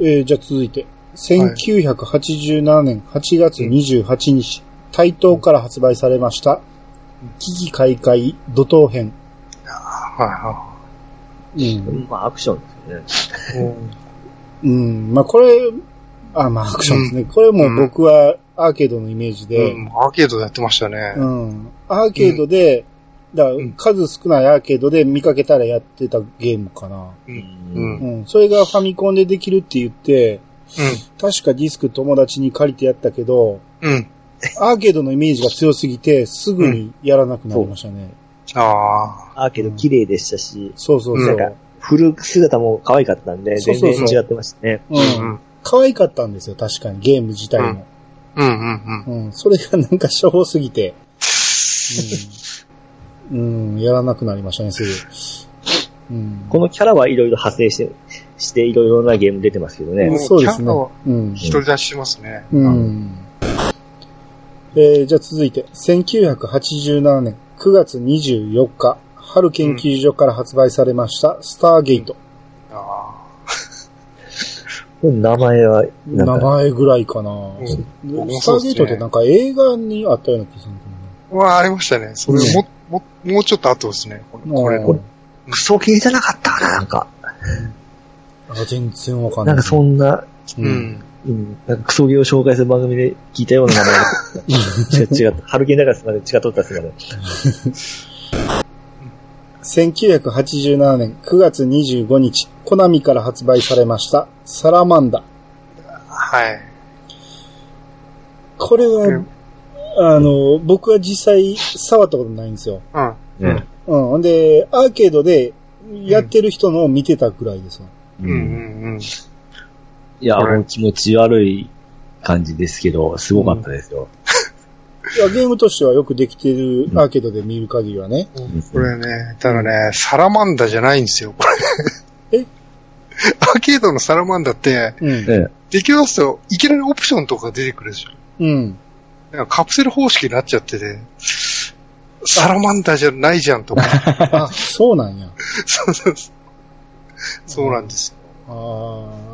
Speaker 1: えー、じゃあ続いて、1987年8月28日、台東から発売されました、危機開会怒涛編。
Speaker 2: はいは
Speaker 1: うん。
Speaker 3: まあアクションですよね。
Speaker 2: い。うん
Speaker 1: うん。まあこれ、あ、まあアクションですね。これも僕はアーケードのイメージで、
Speaker 2: うん、アーケードでやってましたね。
Speaker 1: うん。アーケードで、だから
Speaker 2: うん
Speaker 1: 数少ないアーケードで見かけたらやってたゲームかな。
Speaker 2: う。
Speaker 3: うん
Speaker 1: うんん。それがファミコンでできるって言って、
Speaker 2: う
Speaker 1: 確かディスク友達に借りてやったけど、
Speaker 2: ん。うん。
Speaker 1: アーケードのイメージが強すぎて、すぐにやらなくなりましたね。
Speaker 2: ああ。
Speaker 3: アーケード綺麗でしたし、
Speaker 1: そうそうそう。
Speaker 3: なんか、振る姿も可愛かったんで、全然違ってましたね。
Speaker 1: う。
Speaker 2: うんん。
Speaker 1: 可愛かったんですよ、確かに、ゲーム自体も。
Speaker 2: うんうんうん。
Speaker 1: うん。それがなんかしょぼすぎて、うん。うん、やらなくなりましたね、すぐ。うん。
Speaker 3: このキャラはいろいろ派生して、していろいろなゲーム出てますけどね。
Speaker 1: そうですね
Speaker 2: キャラは。
Speaker 1: うん。
Speaker 2: 独り出ししますね。
Speaker 1: うん。えー、じゃあ続いて、1987年9月24日、春研究所から発売されました、スターゲート。
Speaker 2: あ
Speaker 3: 名前は、
Speaker 1: 名前ぐらいかな、
Speaker 2: ん
Speaker 1: で
Speaker 2: 僕も
Speaker 1: スターゲートってなんか映画にあったような気がするんだ
Speaker 2: あ。まあ、ありましたね。それも、も、もうちょっと後ですね。これ、
Speaker 1: けどな。
Speaker 2: これの。
Speaker 3: クソ系じゃなかったかな、なんか。
Speaker 1: あ全然わかんな。
Speaker 3: ないんかそんな、
Speaker 1: う。
Speaker 2: うんん。
Speaker 3: うん、なんかクソゲーを紹介する番組で聞いたような名前が 違う、違った。春系だからすまで違っとったっすから。
Speaker 1: 1987年9月25日、コナミから発売されました、サラマンダ。
Speaker 2: はい。
Speaker 1: これは、
Speaker 2: うん
Speaker 1: あの、僕は実際触ったことないんですよ。
Speaker 2: うん。
Speaker 3: ね
Speaker 1: うん。ほんで、アーケードでやってる人のを見てたぐらいですわ。
Speaker 2: うん。うん。うん。
Speaker 3: いや、もう気持ち悪い感じですけど、すごかったですよ。
Speaker 1: いや、ゲームとしてはよくできてるアーケードで見る限りはね。
Speaker 2: これね、ただね、サラマンダじゃないんですよ、これ。
Speaker 1: え？
Speaker 2: アーケードのサラマンダって、
Speaker 1: うん。
Speaker 3: ね
Speaker 2: できますと、いきなりオプションとか出てくるでしょ。
Speaker 1: うん。
Speaker 2: なんかカプセル方式になっちゃってて、サラマンダじゃないじゃんとか。
Speaker 1: あ、そうなんや。
Speaker 2: そうそうそう。そうなんですよ。
Speaker 1: あ。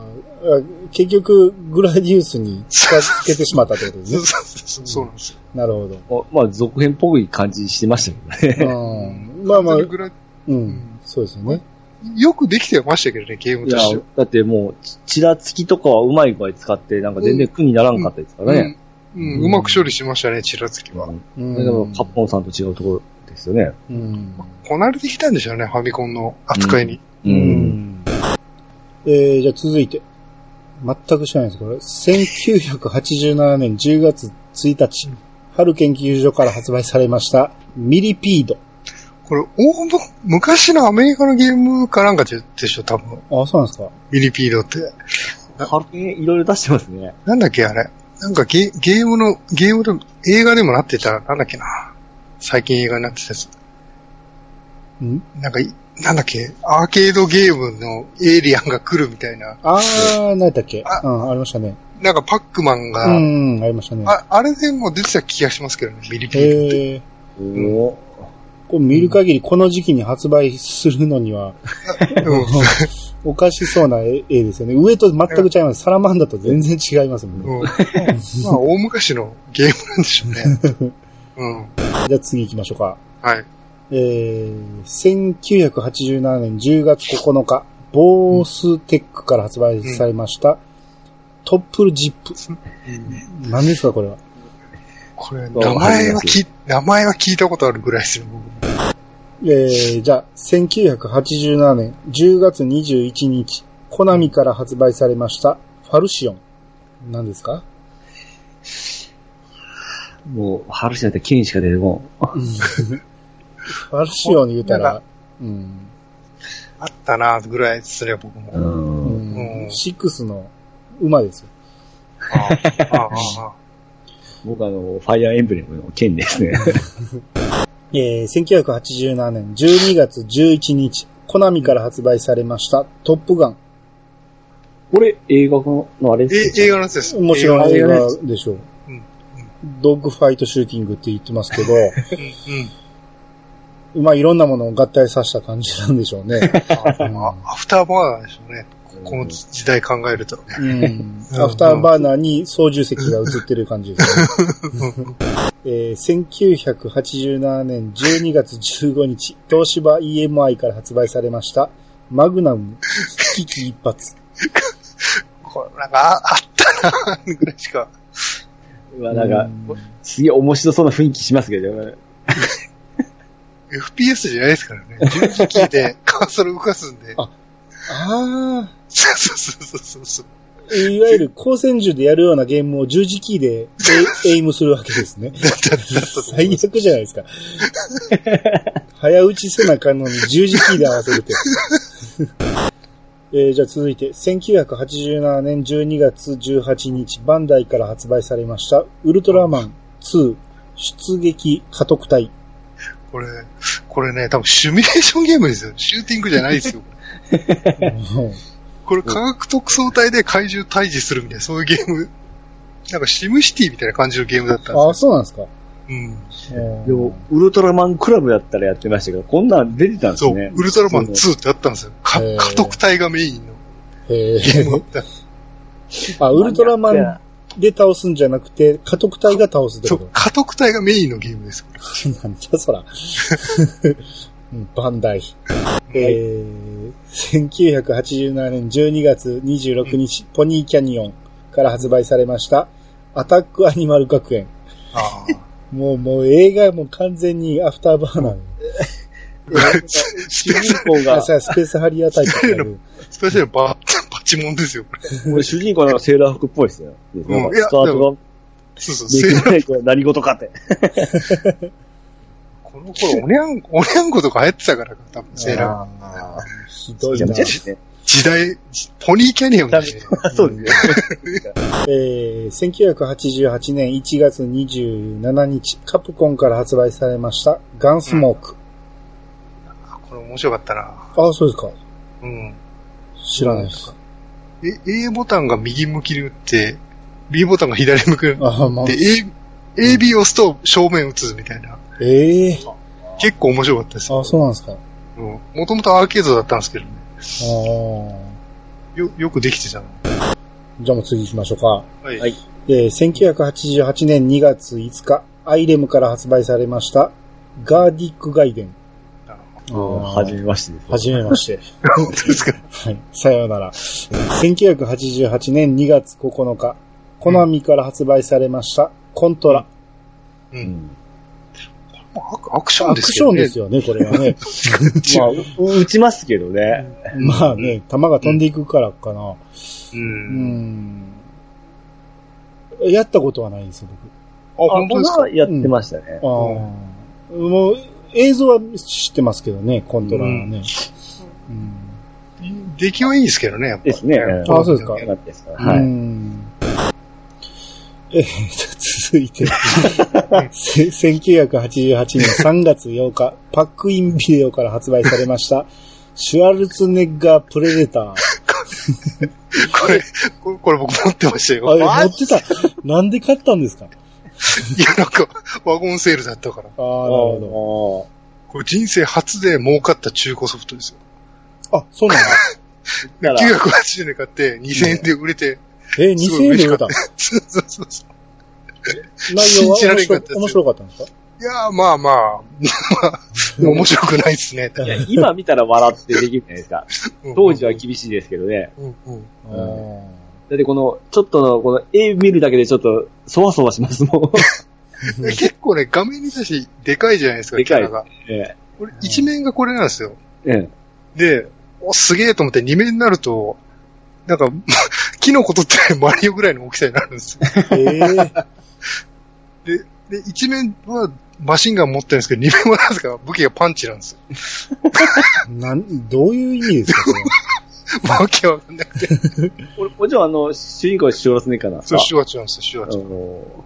Speaker 1: 結局、グラディウスに近づけてしまったってことですね。
Speaker 2: そうなんですよ。
Speaker 1: なるほど。
Speaker 3: まあ、続編っぽい感じしてましたけどね。
Speaker 1: うん。まあまあ、
Speaker 2: それぐらい
Speaker 1: うん。そうですよね。
Speaker 2: よくできてましたけどね、ゲームとしては。、
Speaker 3: だってもう、ちらつきとかはうまい具合使って、なんか全然苦にならんかったですからね。
Speaker 2: うん、うんうまく処理しましたね、ちらつきは。
Speaker 1: うん。
Speaker 3: だけど、カッポンさんと違うところですよね。
Speaker 1: うん。
Speaker 2: こなれてきたんでしょうね、ファミコンの扱いに。
Speaker 3: う。
Speaker 1: うんん。えー、じゃあ続いて。全く知らないです。これ、1987年10月1日、春研究所から発売されました、ミリピード。
Speaker 2: これ、大む昔のアメリカのゲームかなんかででしょ、多分。
Speaker 1: あ、そうなんですか
Speaker 2: ミリピードって。
Speaker 3: ハルケンいろいろ出してますね。
Speaker 2: なんだっけ、あれ。なんかゲゲームの、ゲームの映画でもなってた、なんだっけな。最近映画になってたやつ。
Speaker 1: ん？
Speaker 2: なんかい、なんだっけ、アーケードゲームのエイリアンが来るみたいな。
Speaker 1: あー、何やったっけ？
Speaker 2: あ
Speaker 1: うん、ありましたね。
Speaker 2: なんかパックマンが、
Speaker 1: うん、ありましたね。
Speaker 2: ああれでも出てた気がしますけどね、ミリピって。
Speaker 1: えー、
Speaker 3: お
Speaker 1: これ見る限りこの時期に発売するのには、
Speaker 2: うん
Speaker 1: おかしそうな絵絵ですよね。上と全く違います。サラマンダと全然違いますもんね。
Speaker 2: うんまあ、大昔のゲームなんでしょうね。うん。
Speaker 1: じゃあ次行きましょうか。
Speaker 2: はい。
Speaker 1: えー、1987年10月9日、ボーステックから発売されました、トップルジップ。何ですか、これは？
Speaker 2: これ、名前はき、名前は聞いたことあるぐらいですよ、
Speaker 1: えー、じゃあ、1987年10月21日、コナミから発売されました、ファルシオン。何ですか？
Speaker 3: もう、ハルシアって剣しか出てこ
Speaker 1: ファルシオン言うたら、うん。
Speaker 2: あったな、ぐらいですね、僕
Speaker 3: ん。
Speaker 2: も。
Speaker 3: うん。
Speaker 1: シックスの馬ですよ。
Speaker 2: ああああ
Speaker 3: 僕あの、ファイアーエンブレムの剣ですね。
Speaker 1: えー、1987年12月11日、コナミから発売されました、トップガン。
Speaker 3: これ、映画のあれです
Speaker 2: え映画のやつです。
Speaker 1: もちろん映
Speaker 3: 映画
Speaker 1: 画でしょう
Speaker 2: うん。
Speaker 1: ドッグファイトシューティングって言ってますけど、
Speaker 2: う んうん。
Speaker 1: まあいろんなものを合体させた感じなんでしょうね。
Speaker 2: あアフターバーナーでしょうね。この時代考えると。
Speaker 1: うん。アフターバーナーに操縦席が映ってる感じですね。えー、1987年12月15日、東芝 EMI から発売されました、マグナム危機一髪。
Speaker 2: これ、なんか、ああったな、ぐらいしか。
Speaker 3: うわ、なんか
Speaker 1: う、
Speaker 3: すげえ面白そうな雰囲気しますけど、
Speaker 2: FPS じゃないですからね。十字キーでカーソル動かすんで。
Speaker 1: ああ
Speaker 2: そうそうそうそうそう。
Speaker 1: あ、いわゆる光線銃でやるようなゲームを十字キーでエイムするわけですね。最悪じゃないですか。早打ちせなあかんのに十字キーで合わせるって。えーじゃあ続いて、1987年12月18日、バンダイから発売されました、ウルトラマン2出撃家督隊。
Speaker 2: これ、これね、多分シミュレーションゲームですよ。シューティングじゃないですよ。これ科学特捜隊で怪獣退治するみたいな、そういうゲーム。なんかシムシティみたいな感じのゲームだったん
Speaker 1: あ、
Speaker 2: です
Speaker 1: そうなんですか。
Speaker 2: よ。うん。
Speaker 3: でも、ウルトラマンクラブやったらやってましたけど、こんなん出てたんです
Speaker 2: そう、
Speaker 3: ね。
Speaker 2: ウルトラマン2ってあったんですよ。か家督隊がメインの
Speaker 1: へ
Speaker 2: ゲームだ
Speaker 1: え。
Speaker 2: った。
Speaker 1: あ、ウルトラマンで倒すんじゃなくて、家督隊が倒すっ
Speaker 2: そう家督隊がメインのゲームです。
Speaker 1: と なんじゃそら。うんバンダイ。えー、1987年12月26日、ポニーキャニオンから発売されました、アタックアニマル学園。
Speaker 2: あ
Speaker 1: もう、もう映画も完全にアフターバーナー。
Speaker 3: 主人公
Speaker 1: あ、
Speaker 3: が、
Speaker 1: さスペースハリアータイプっる
Speaker 2: スペシャルババチモンですよ、これ。
Speaker 3: これ主人公なんかセーラー服っぽいですよ。なんか
Speaker 2: いや
Speaker 3: スタートが
Speaker 2: そうそう、
Speaker 3: で
Speaker 2: セー
Speaker 3: きない子は何事かって。
Speaker 2: この頃、おにゃん、おにゃんことか流行ってたから、多分、セーラー。
Speaker 3: あ
Speaker 1: ひどいな
Speaker 3: ーじゃあ、。ですね。
Speaker 2: 時代、ポニーキャニオンだしね。
Speaker 3: そうですね。
Speaker 1: えー、1988年1月27日、カプコンから発売されました、ガンスモーク。
Speaker 2: これ面白かったな。
Speaker 1: あ、そうですか。
Speaker 2: うん。
Speaker 1: 知らないです。
Speaker 2: え、A ボタンが右向きに打って、B ボタンが左向きに打
Speaker 1: あ、まあ
Speaker 2: っ、て、A、AB を押すと正面打つみたいな。
Speaker 1: ええ
Speaker 2: 結構面白かったですよ。
Speaker 1: あ、そうなんですか。
Speaker 2: うん。もともとアーケードだったんですけどね。
Speaker 1: ああ。
Speaker 2: よ、よくできてたの。
Speaker 1: じゃあもう次行きましょうか。
Speaker 2: はい
Speaker 3: はい
Speaker 1: えー、1988年2月5日、アイレムから発売されました、ガーディックガイデン。
Speaker 3: はじめましてです。
Speaker 1: はじめまして。
Speaker 2: 本当ですか？
Speaker 1: はい。さようなら。1988年2月9日、コナミから発売されました、コントラ。
Speaker 2: う。
Speaker 3: うんん。
Speaker 2: アクアクション
Speaker 1: アクシ
Speaker 2: ですよね。
Speaker 1: ョンですよね、これはね。
Speaker 3: まあ、う打ちますけどね。
Speaker 1: まあね、弾が飛んでいくからかな。
Speaker 2: う。
Speaker 1: うんん。やったことはないんですよ、
Speaker 2: あ、本当ですか？
Speaker 3: はやってましたね。
Speaker 1: 僕。ああ。もう、映像は知ってますけどね、コントラはね。うん
Speaker 2: 出来はいいんですけどね、やっぱ
Speaker 3: ですね。
Speaker 1: あそうですか
Speaker 3: すかはい。
Speaker 1: んえ続いて、せ1988年3月8日、パックインビデオから発売されました、シュワルツェネッガープレデター。
Speaker 2: これ、これこれ僕持ってましたよ。
Speaker 1: あれ、持ってた。なんで買ったんですか？
Speaker 2: いや、なんか、ワゴンセールだったから。
Speaker 1: ああ、なるほ
Speaker 2: これ人生初で儲かった中古ソフトですよ。
Speaker 1: ど。あ、そうなんだ。
Speaker 3: だから、
Speaker 2: 980円買って2000円で売れて、
Speaker 1: え、2000円で売れた
Speaker 2: そうそうそうそう。
Speaker 1: 内容は
Speaker 2: 信じられ
Speaker 1: 面白
Speaker 2: んかったですよ
Speaker 1: 面白かったんですか？
Speaker 2: いやー、まあまあ、まあ、面白くないですね。
Speaker 3: いや今見たら笑ってできるじゃないですか。当時は厳しいですけどね。
Speaker 2: うんうん。
Speaker 1: あ
Speaker 3: だってこの、ちょっとの、この絵見るだけでちょっと、そわそわしますもん。
Speaker 2: 結構ね、画面に対してでかいじゃないですか、
Speaker 3: でかい
Speaker 2: キャラが。
Speaker 3: え
Speaker 2: これ、一面がこれなんですよ。
Speaker 3: え。え
Speaker 2: で、お、すげえと思って二面になると、なんか、キノコ取ってマリオぐらいの大きさになるんですよ。で、で、一面はマシンガン持ってるんですけど、二面はなぜか武器がパンチなんですよ。
Speaker 1: なん、どういう意味ですか、それ
Speaker 2: わけわかんなくて。
Speaker 3: これ、もちろんあの、主人公はシュワルツェネッガーなんです
Speaker 2: そう、
Speaker 3: か
Speaker 2: シュワチュなんですよ、シュワチュ。
Speaker 3: あの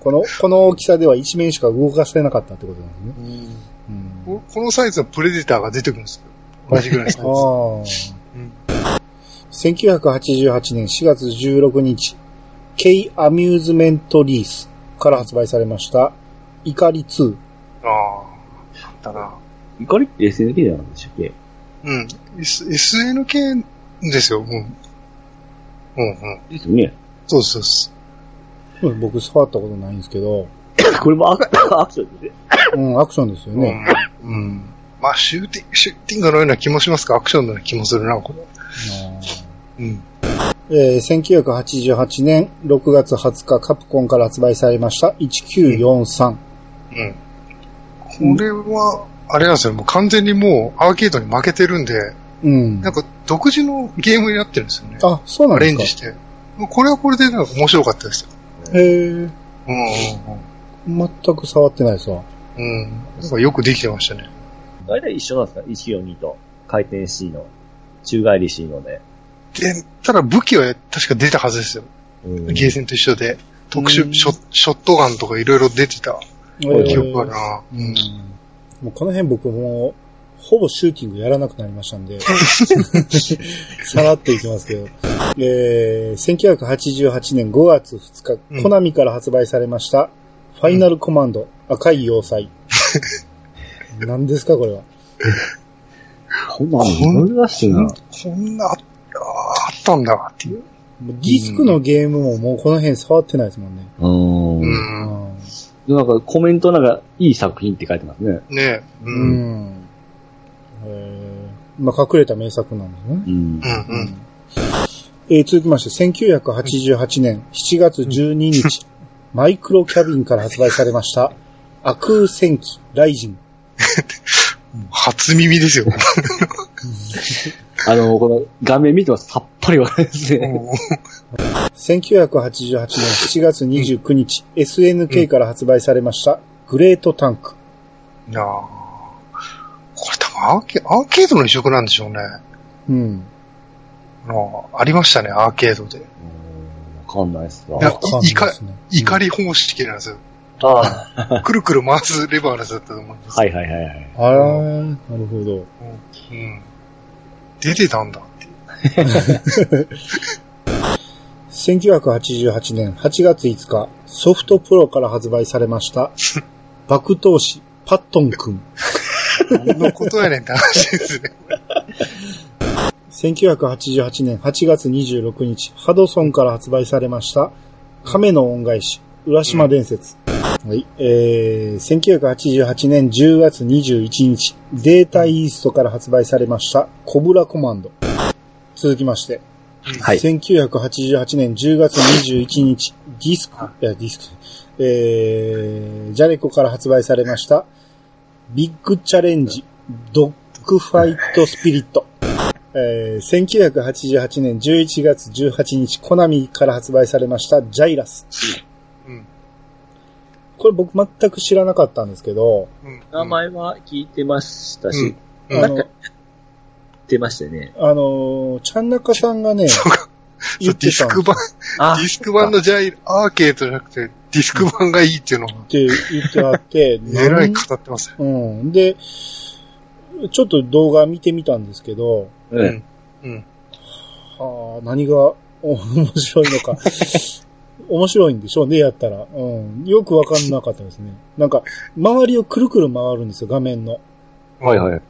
Speaker 1: この、この大きさでは一面しか動かせなかったってことなんですね。うん
Speaker 2: ここのサイズのプレデターが出てくるんですよ。同じぐらいのサイズ。
Speaker 1: ああ。1988年4月16日、K アミューズメントリースから発売されました、怒り2。
Speaker 2: ああ、だな。
Speaker 3: 怒りって SNK なんでしたっけ？
Speaker 2: うん。S、SNK ですよ、もう。うんうん。
Speaker 3: ですよね。
Speaker 2: そうそうそ
Speaker 1: 僕触ったことないんですけど、
Speaker 3: これもアクアクションですね。
Speaker 1: うん、アクションですよ
Speaker 2: う。
Speaker 1: ね。
Speaker 2: うん。うん。まあ、シューティング、シューティングのような気もしますか？アクションのような気もするな、これ。うん。
Speaker 1: えー1988年6月20日、カプコンから発売されました、1943。
Speaker 2: うん。これは、あれなんですよ、もう完全にもうアーケードに負けてるんで、
Speaker 1: うん。
Speaker 2: なんか独自のゲームになってるんですよね。
Speaker 1: あ、そうな
Speaker 2: ア
Speaker 1: んですか
Speaker 2: レンジして。これはこれでなんか面白かったですよ。
Speaker 1: へえ、
Speaker 2: うん
Speaker 1: 全く触ってないですわ。
Speaker 2: うんうん。うん。なんかよくできてましたね。
Speaker 3: 大体一緒なんですか ?142 と回転 C の、宙返り C ので。
Speaker 2: で、ただ武器は確か出たはずですよ。
Speaker 3: うん
Speaker 2: ゲーセンと一緒で。特
Speaker 1: うん
Speaker 2: 殊ショショットガンとかいろいろ出てた
Speaker 1: えー
Speaker 2: 記憶がな。
Speaker 1: うんもうこの辺僕もう、ほぼシューティングやらなくなりましたんで、さらっといきますけど、えー、1988年5月2日、
Speaker 2: うん
Speaker 1: コナミから発売されました、ファイナルコマンド、赤い要塞。何ですか、これは？
Speaker 3: こんなの珍しいな。
Speaker 2: こんな、ああったんだってい
Speaker 1: うディスクのゲームももうこの辺触ってないですもんね。
Speaker 3: うん。
Speaker 2: うん。
Speaker 1: う
Speaker 3: なんかコメントなんか、いい作品って書いてますね。
Speaker 2: ねう。
Speaker 1: ん。うん。えー、まあ隠れた名作なんですね。
Speaker 3: うん
Speaker 2: う。ん。うん。
Speaker 1: えー続きまして、1988年7月12日、マイクロキャビンから発売されました、アクー戦記ライジン。
Speaker 2: 初耳ですよ。
Speaker 3: あの、この画面見てます。さっぱりわかるですね。
Speaker 1: 1988年7月29日、SNK から発売されました、グレートタンク。
Speaker 2: なあ。これ多分アーケアーケードの移植なんでしょうね。
Speaker 1: うん。
Speaker 2: あのありましたね、アーケードで。
Speaker 3: わかんないっすわ
Speaker 2: い。や
Speaker 1: わかんないですね。
Speaker 2: 怒り方式なんですよ。
Speaker 3: あ
Speaker 2: くるくる回すレバーのやつだったと思うんです。
Speaker 3: はいはいはいはい。
Speaker 1: あー、なるほど。
Speaker 2: うん。出てたんだっていう。
Speaker 1: 1988年8月5日、ソフトプロから発売されました、爆投資パットンくん。
Speaker 2: 何のことやねんって話ですね。
Speaker 1: 1988年8月26日、ハドソンから発売されました、亀の恩返し、浦島伝説。はい。えー、1988年10月21日、データイーストから発売されました、コブラコマンド。続きまして、
Speaker 3: はい。
Speaker 1: 1988年10月21日、ディスク、いや、ディスク、えー、ジャレコから発売されました、ビッグチャレンジ、ドッグファイトスピリット。えー、1988年11月18日、コナミから発売されました、ジャイラス。
Speaker 2: うん。
Speaker 1: これ僕全く知らなかったんですけど、
Speaker 2: うん。
Speaker 3: 名前は聞いてましたし、
Speaker 2: うん
Speaker 1: あの
Speaker 3: なんか、出ましたよね。
Speaker 1: あのー、ちゃんなかさんがね、言
Speaker 2: そう、ディスク版、
Speaker 3: あ
Speaker 2: ディスク版のジャイアーケードじゃなくて、ディスク版がいいっていうのが、
Speaker 1: って言ってあって、
Speaker 2: えらい語ってますよ。
Speaker 1: うん。で、ちょっと動画見てみたんですけど、
Speaker 3: うん。
Speaker 2: うん。
Speaker 1: はあ、何がお面白いのか。面白いんでしょうね、やったら。うん。よくわかんなかったですね。なんか、周りをくるくる回るんですよ、画面の。
Speaker 3: はいはい。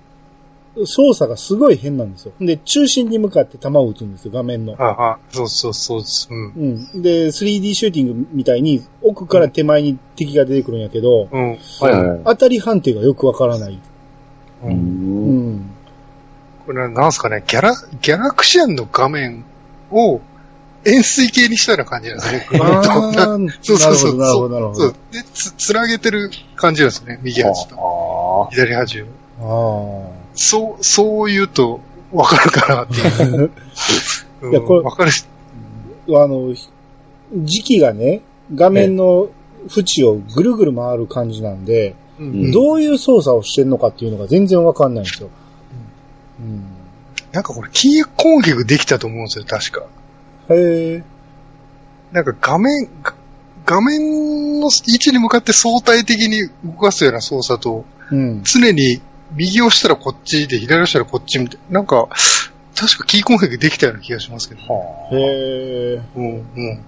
Speaker 1: 操作がすごい変なんですよ。で、中心に向かって弾を撃つんですよ、画面の。
Speaker 2: ああ、そうそうそうです。うん。
Speaker 1: うん。で、3D シューティングみたいに、奥から手前に敵が出てくるんやけど、
Speaker 2: うん。
Speaker 3: はいはいはい。
Speaker 1: 当たり判定がよくわからない。
Speaker 3: う。
Speaker 1: うんん。
Speaker 2: これはなんすかね、ギャラ、ギャラクシアンの画面を円錐形にしたような感じなんですね。そうそうそう。
Speaker 1: なるほど、なるほど
Speaker 2: そう。。で、つ、つなげてる感じなんですね。右端と
Speaker 3: あ
Speaker 2: 左端
Speaker 1: あ
Speaker 2: を。そう、そう言うとわかるかなっていう。うん
Speaker 1: いやこれ
Speaker 2: わかる。
Speaker 1: あ。あの、時期がね、画面の縁をぐるぐる回る感じなんで、
Speaker 2: うん
Speaker 1: どういう操作をしてるのかっていうのが全然わかんないんですよ。うん。
Speaker 2: なんかこれ、キー攻撃できたと思うんですよ、確か。
Speaker 1: へえ。
Speaker 2: なんか画面、が画面の位置に向かって相対的に動かすような操作と、
Speaker 1: うん。
Speaker 2: 常に右押したらこっちで、左押したらこっちみたいな。なんか、確かキー攻撃できたような気がしますけど。
Speaker 3: あ。
Speaker 1: へえ。
Speaker 2: うん、うん。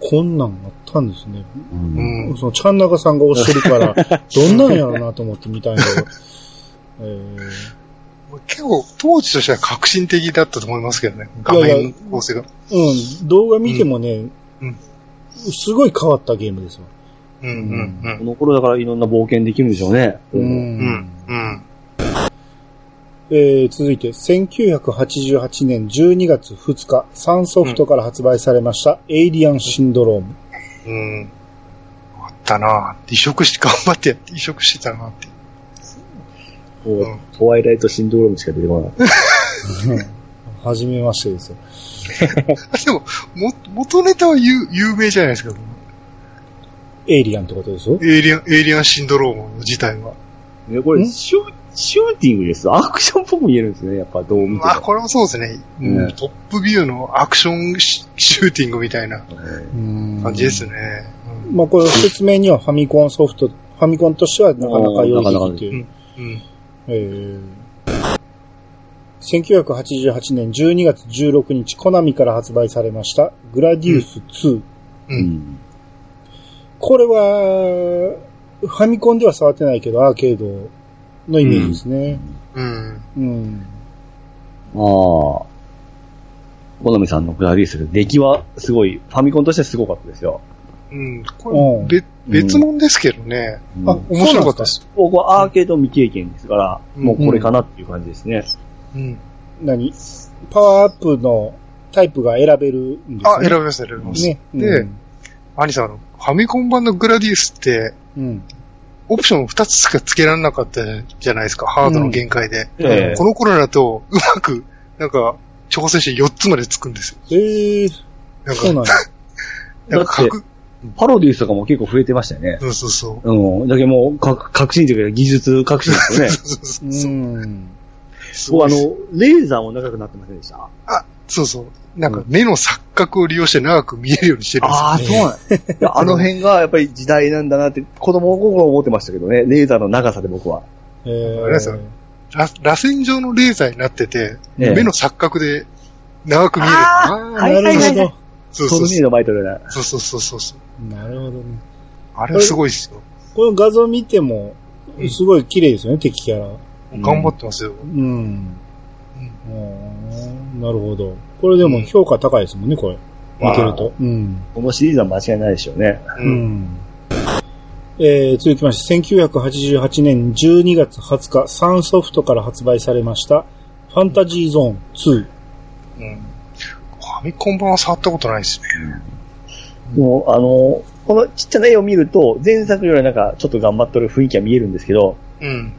Speaker 1: こんなんあったんですね。
Speaker 3: うん。
Speaker 2: うん。
Speaker 1: その、ちゃんなかさんが押してるから、どんなんやろうなと思って見たんやけど。え
Speaker 2: 結構、当時としては革新的だったと思いますけどね。画面構成が。
Speaker 1: ーうん、動画見てもね、
Speaker 2: うん
Speaker 1: すごい変わったゲームですわ。
Speaker 2: うん、うん、
Speaker 3: この頃だからいろんな冒険できるんでしょうね。
Speaker 1: う
Speaker 2: うん。うん、うん。
Speaker 1: えー続いて、1988年12月2日、サンソフトから発売されました、エイリアンシンドローム。
Speaker 2: うん。あったなぁ。移植して、頑張ってやって移植してたなって。
Speaker 3: こうトワイライトシンドロームしか出てこない。
Speaker 1: はじめましてですよ。
Speaker 2: でも、も、元ネタは有有名じゃないですか。
Speaker 1: エイリアンってことですよ。
Speaker 2: エイリアン、エイリアンシンドローム自体は。
Speaker 3: ね、これ
Speaker 1: ん？
Speaker 3: シュ、シューティングです。アクションっぽく見えるんですね。やっぱどう見ても。
Speaker 2: まあ、これもそうですね。うん
Speaker 3: ね
Speaker 2: トップビューのアクションシシューティングみたいな
Speaker 1: うん
Speaker 2: 感じですね。うん
Speaker 1: まあこれ説明にはファミコンソフト、フファミコンとしてはなかなか良い出来っていう。
Speaker 2: うん。
Speaker 1: えー、1988年12月16日、コナミから発売されました、グラディウス2。
Speaker 2: う。
Speaker 3: うんん。
Speaker 1: これは、ファミコンでは触ってないけど、アーケードのイメージですね。
Speaker 2: うん。
Speaker 1: うん。
Speaker 3: ああ。好みさんのグラディウスで出来はすごい、ファミコンとしてすごかったですよ。
Speaker 2: うん。こ
Speaker 1: うん
Speaker 2: 別物ですけどね。
Speaker 3: うん
Speaker 1: あ
Speaker 2: 面白かったです。
Speaker 3: 僕はアーケード未経験ですから、
Speaker 2: うん
Speaker 3: もうこれかなっていう感じですね。
Speaker 2: うん。
Speaker 1: 何？パワーアップのタイプが選べるんですね。
Speaker 2: あ、選べます、選べます。
Speaker 1: ね。
Speaker 2: で
Speaker 1: うん
Speaker 2: アニさん、ファミコン版のグラディウスって、
Speaker 1: うん。
Speaker 2: オプション2つしか付けられなかったじゃないですか、ハードの限界で。
Speaker 3: ええ
Speaker 2: この頃だと、うまく、なんか、調整して4つまでつくんですよ。
Speaker 1: ええ
Speaker 2: なんか、
Speaker 1: そうなんだ。
Speaker 2: なんか、
Speaker 3: パロディウスとかも結構増えてましたよね。
Speaker 2: そうそうそう。
Speaker 3: うん。だけどもう、か革新というか技術革新ですよね。
Speaker 2: そうそうそうう。
Speaker 1: ん。
Speaker 3: 僕あ
Speaker 2: すごいです
Speaker 3: の、レーザーも長くなってませんでした？
Speaker 2: あ、そうそう。なんか目の錯覚を利用して長く見えるようにしてるんですよ。
Speaker 3: ああ、そうなん あの辺がやっぱり時代なんだなって子供心思ってましたけどね。レーザーの長さで僕は。
Speaker 1: えー
Speaker 2: あれですよら螺旋状のレーザーになってて、
Speaker 3: ええ
Speaker 2: 目の錯覚で長く見える。
Speaker 1: ああ、なるほ
Speaker 3: トルネー
Speaker 2: そうそうそう。
Speaker 3: ド巻いてるな。
Speaker 2: そうそうそうそうそう。
Speaker 1: ど。なるほどね。
Speaker 2: あれはすごいですよ。
Speaker 1: この画像見ても、すごい綺麗ですよね、敵キャラ。
Speaker 3: うん
Speaker 2: 頑張ってますよ。
Speaker 1: うん。うんなるほど。これでも評価高いですもんね、これ。見てると。うん。
Speaker 3: このシリーズは間違いないでしょうね。
Speaker 2: う。
Speaker 1: うんん。えー、続きまして、1988年12月20日、サンソフトから発売されました、ファンタジーゾーン2。
Speaker 2: うん。ファミコン版は触ったことないですね。
Speaker 3: もう、あの、このちっちゃな絵を見ると、前作よりなんかちょっと頑張ってる雰囲気が見えるんですけど、
Speaker 2: うん。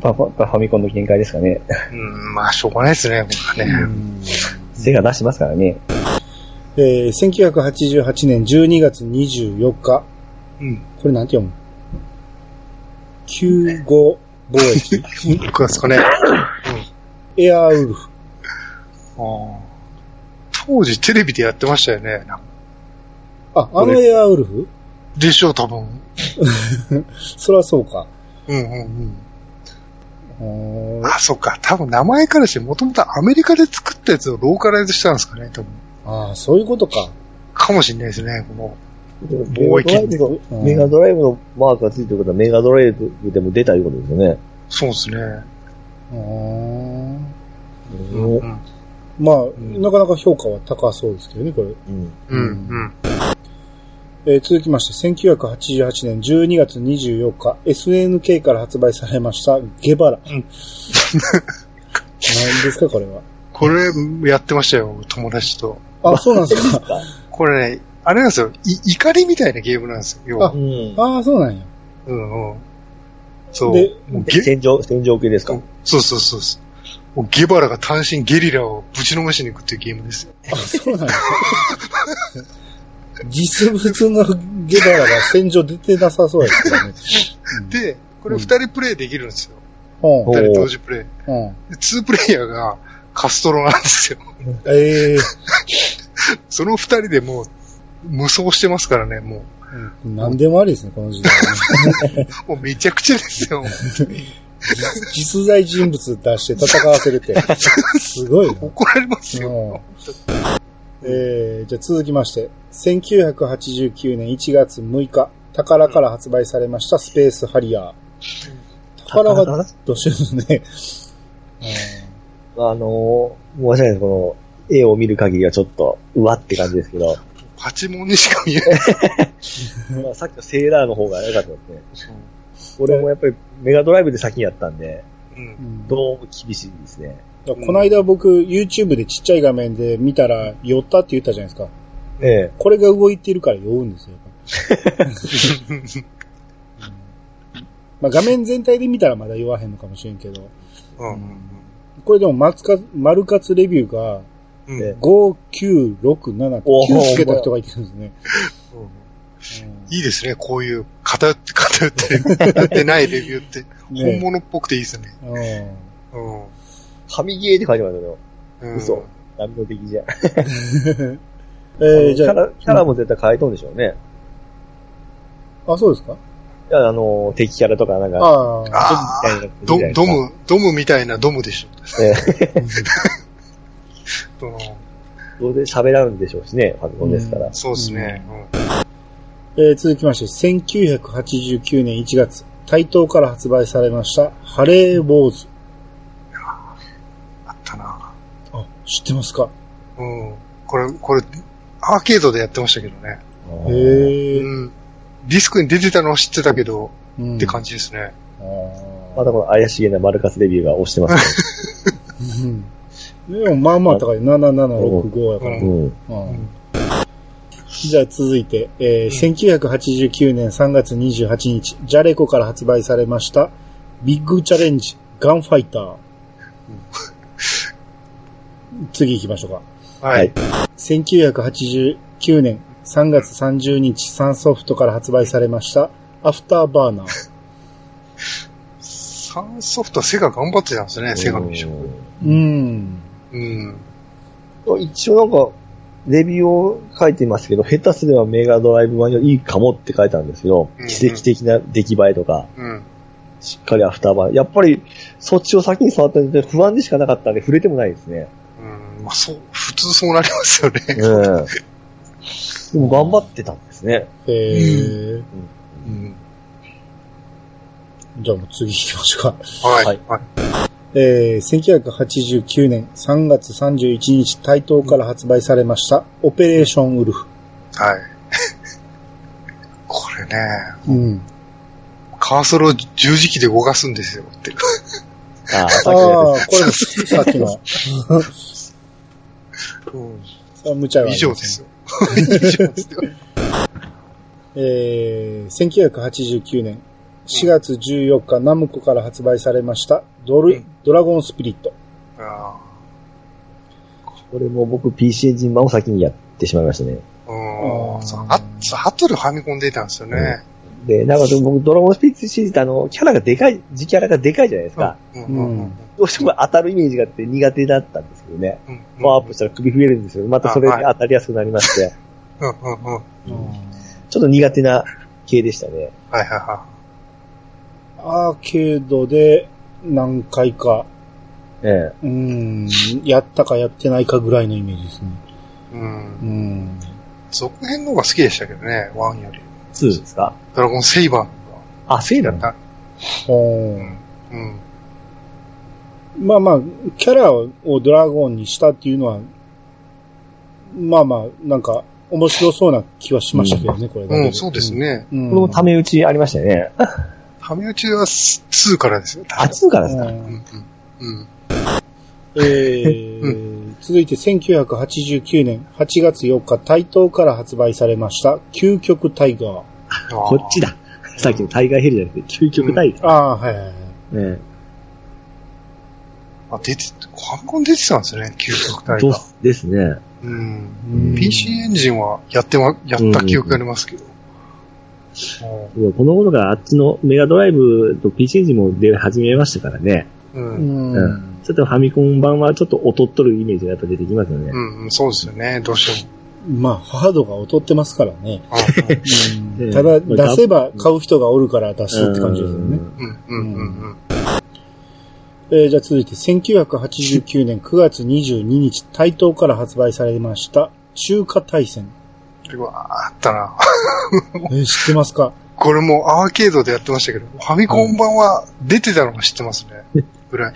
Speaker 3: パパファミコンの限界ですかね。
Speaker 2: うん、まあ、しょうがないですね、僕はね。
Speaker 3: 背が出しますからね。
Speaker 1: えー、1988年12月24日、
Speaker 2: うん。
Speaker 1: これなんて読む ?95 貿易
Speaker 2: 僕はですかね。
Speaker 1: エアーウルフ。
Speaker 2: あー当時テレビでやってましたよね。
Speaker 1: あ、あのエアーウルフ？
Speaker 2: でしょう、多分。
Speaker 1: そらそうか。
Speaker 2: うんうんうん。あ、そっか。多分名前からして、もともとアメリカで作ったやつをローカライズしたんですかね、多分。
Speaker 1: ああ、そういうことか。
Speaker 2: かもしれないですね、この。
Speaker 3: メガドライブの、
Speaker 1: うん
Speaker 3: メガドライブのマークがついてることはメガドライブでも出たいうことですよね。
Speaker 2: そうですね。
Speaker 1: うーん
Speaker 2: うんうん。
Speaker 1: まあ、
Speaker 2: ん
Speaker 1: なかなか評価は高そうですけどね、これ。
Speaker 3: うん。
Speaker 2: うんうん。
Speaker 1: えー続きまして、1988年12月24日、SNK から発売されました、ゲバラ。
Speaker 2: うん
Speaker 1: 何ですか、これは？
Speaker 2: これ、やってましたよ、友達と。
Speaker 1: あ、そうなんですか？
Speaker 2: これね、あれなんですよ。い怒りみたいなゲームなんですよ、要は。
Speaker 3: うん。
Speaker 1: ああ、そうなんや。
Speaker 2: うんうん。そう。
Speaker 1: で
Speaker 2: もうゲ
Speaker 3: 戦場、戦場系ですか？
Speaker 2: そうそうそうそう。もうゲバラが単身ゲリラをぶちのめしに行くっていうゲームですよ。
Speaker 1: あ、そうなんや。実物のゲバラが戦場出てなさそうやけどね。
Speaker 2: で、これ二人プレイできるんですよ。
Speaker 1: うん、
Speaker 3: お
Speaker 2: 二人同時プレイ。
Speaker 1: うん。
Speaker 2: でツープレイヤーがカストロなんですよ。
Speaker 1: ええ
Speaker 2: その二人でもう無双してますからね、も
Speaker 1: うん。何でもありですね、この時代はね。
Speaker 2: う。もうめちゃくちゃですよ。
Speaker 1: 実在人物出して戦わせるって。すごいな。
Speaker 2: 怒られますよ。
Speaker 1: うんえー、じゃあ続きまして、1989年1月6日、宝から発売されましたスペースハリアー。宝がどうしてるね。
Speaker 3: あのー、申し訳ないです。この、絵を見る限りはちょっと、うわって感じですけど、
Speaker 2: パチモンにしか見えない。
Speaker 3: まあさっきのセーラーの方が良かったですね。俺もやっぱりメガドライブで先やったんで、
Speaker 2: うん
Speaker 1: うん
Speaker 3: どうも厳しいですね。
Speaker 1: この間僕 YouTube でちっちゃい画面で見たら酔ったって言ったじゃないですか。
Speaker 3: ええ。
Speaker 1: これが動いてるから酔うんですよ。まあ画面全体で見たらまだ酔わへんのかもしれんけど、
Speaker 2: うん
Speaker 1: これでもマツカ、マルカツレビューが
Speaker 2: うんうん
Speaker 3: え
Speaker 1: 5967って
Speaker 3: おー
Speaker 1: 9つけた人がいてるんですね。
Speaker 2: いいですね、こういう偏って偏ってやってないレビューって、
Speaker 1: ね
Speaker 2: 本物っぽくていいですね。
Speaker 1: うん
Speaker 2: うん
Speaker 3: 神ゲーって書いてますよ。
Speaker 2: うん
Speaker 3: 嘘。波の敵じゃん。
Speaker 1: えー、じゃ
Speaker 3: キャラ、キャラも絶対変えとんでしょうね。
Speaker 1: あ、あ、そうですか？
Speaker 3: いやあの、敵キャラとかなんか、
Speaker 1: ああ。
Speaker 2: ああ、ドドム、ドムみたいなドムでしょ。
Speaker 3: え
Speaker 2: その
Speaker 3: 当然喋らんでしょうしね、ファミコンですから。
Speaker 2: そうですね。
Speaker 1: えー続きまして、1989年1月、台東から発売されました、ハレーウォーズ。
Speaker 2: あったな。
Speaker 1: あ、知ってますか？
Speaker 2: うん。これ、これ、アーケードでやってましたけどね。
Speaker 1: へえ。
Speaker 2: うん。ディスクに出てたのは知ってたけど、
Speaker 1: うん
Speaker 2: って感じですね。
Speaker 1: あ
Speaker 3: またこの怪しげなマルカスレビューが押してます
Speaker 1: ーうんでも、まあまあ高い。7765やから。
Speaker 2: う
Speaker 3: ん。
Speaker 1: うんじゃあ続いて、えー1989年3月28日、ジャレコから発売されました、ビッグチャレンジ、ガンファイター。次行きましょうか。
Speaker 2: は
Speaker 3: はいい。
Speaker 1: 1989年3月30日、サンソフトから発売されました、アフターバーナー。
Speaker 2: サンソフトはセガ頑張ってたんですね、セガの移植。
Speaker 1: うん。
Speaker 2: うん。
Speaker 3: 一応なんか、レビューを書いてますけど、下手すればメガドライブ版よりいいかもって書いてあるんですけど、
Speaker 2: うん
Speaker 3: 奇跡的な出来栄えとか、
Speaker 2: うん。
Speaker 3: しっかりアフターバー。やっぱり、そっちを先に触ったんで不安でしかなかったんで触れてもないですね。
Speaker 2: うん。まあ、そう、普通そうなりますよね。
Speaker 3: うん。でも頑張ってたんですね。
Speaker 1: えー、
Speaker 2: うん。
Speaker 1: じゃあもう次行きましょうか。
Speaker 2: はい。
Speaker 3: はい
Speaker 2: はい。
Speaker 1: えー、1989年3月31日、台東から発売されました、オペレーションウルフ。
Speaker 2: はい。これね、
Speaker 1: うん。
Speaker 2: カーソルを十字キーで動かすんですよって。
Speaker 3: ああ、さ
Speaker 1: あ
Speaker 3: っきの
Speaker 1: あ、これもさっきの、
Speaker 2: うん。
Speaker 1: さ無茶があ
Speaker 2: 以上ですよ。以上ですよ。
Speaker 1: えー、1989年4月14日、ナムコから発売されました、ドル、
Speaker 2: うん
Speaker 1: ドラゴンスピリット。
Speaker 2: あ
Speaker 3: これも僕 PC エンジン版を先にやってしまいましたね。
Speaker 2: ーうん
Speaker 1: あ
Speaker 2: あそう後でファミコン出たんですよね。
Speaker 3: で、なんか僕ドラゴンスピリッツシリーズってあの、キャラがでかい、自キャラがでかいじゃないですか。
Speaker 2: うんうんうん
Speaker 3: どうしても当たるイメージがあって苦手だったんですけどね。
Speaker 2: うん
Speaker 3: パワーアップしたら首増えるんですよ。またそれで当たりやすくなりまして、
Speaker 2: うんうんうん。
Speaker 3: ちょっと苦手な系でしたね。
Speaker 2: はいはいは
Speaker 1: アーケードで何回か、
Speaker 3: ええ。
Speaker 1: うん、やったかやってないかぐらいのイメージですね。
Speaker 2: い。う。
Speaker 1: うんん。
Speaker 2: 続編の方が好きでしたけどね、ワンより。
Speaker 3: 2ですか？
Speaker 2: ドラゴンセイバー
Speaker 3: あ、セイだった。
Speaker 2: 好きだった。
Speaker 1: ほー
Speaker 2: うん。うん。
Speaker 1: まあまあ、キャラをドラゴンにしたっていうのは、まあまあ、なんか、面白そうな気はしましたけどね、これだけで
Speaker 2: うん、そうです。ね。
Speaker 1: うん。
Speaker 3: これもため打ちありましたよね。
Speaker 2: タメ打ちは2からですよ。
Speaker 3: あ、2からですか？
Speaker 1: うん
Speaker 2: うんうん。うん。
Speaker 1: えー続いて1989年8月4日、台東から発売されました、究極タイガー。
Speaker 3: こっちだ。さっきのタイガーヘリじゃなくて、究極タイガー。
Speaker 1: ああー、はいはいはい。
Speaker 3: え
Speaker 2: あ、出て、ファミコン出てたんですね、究極
Speaker 3: え。と
Speaker 2: 体が。
Speaker 3: ですね。
Speaker 2: うん。
Speaker 1: うん
Speaker 2: PC エンジンはやってま、やった記憶ありますけど。
Speaker 3: この頃からあっちのメガドライブと PC エンジンも出始めましたからね。
Speaker 2: う。
Speaker 1: うんん。
Speaker 3: うちょっとファミコン版はちょっと劣っとるイメージがやっぱ出てきますよね。
Speaker 2: うん、うん、そうですよね、どうしても。
Speaker 1: まあ、ハードが劣ってますからね。
Speaker 2: あ
Speaker 3: うん
Speaker 1: ただ、出せば買う人がおるから出すって感じですよね。
Speaker 2: うん、うん、うん、うん。
Speaker 1: えーじゃあ続いて、1989年9月22日、台東から発売されました、中華大戦。
Speaker 2: うわあったな。
Speaker 1: えー知ってますか？
Speaker 2: これもアーケードでやってましたけど、ファミコン版は出てたのが知ってますね。ぐらい。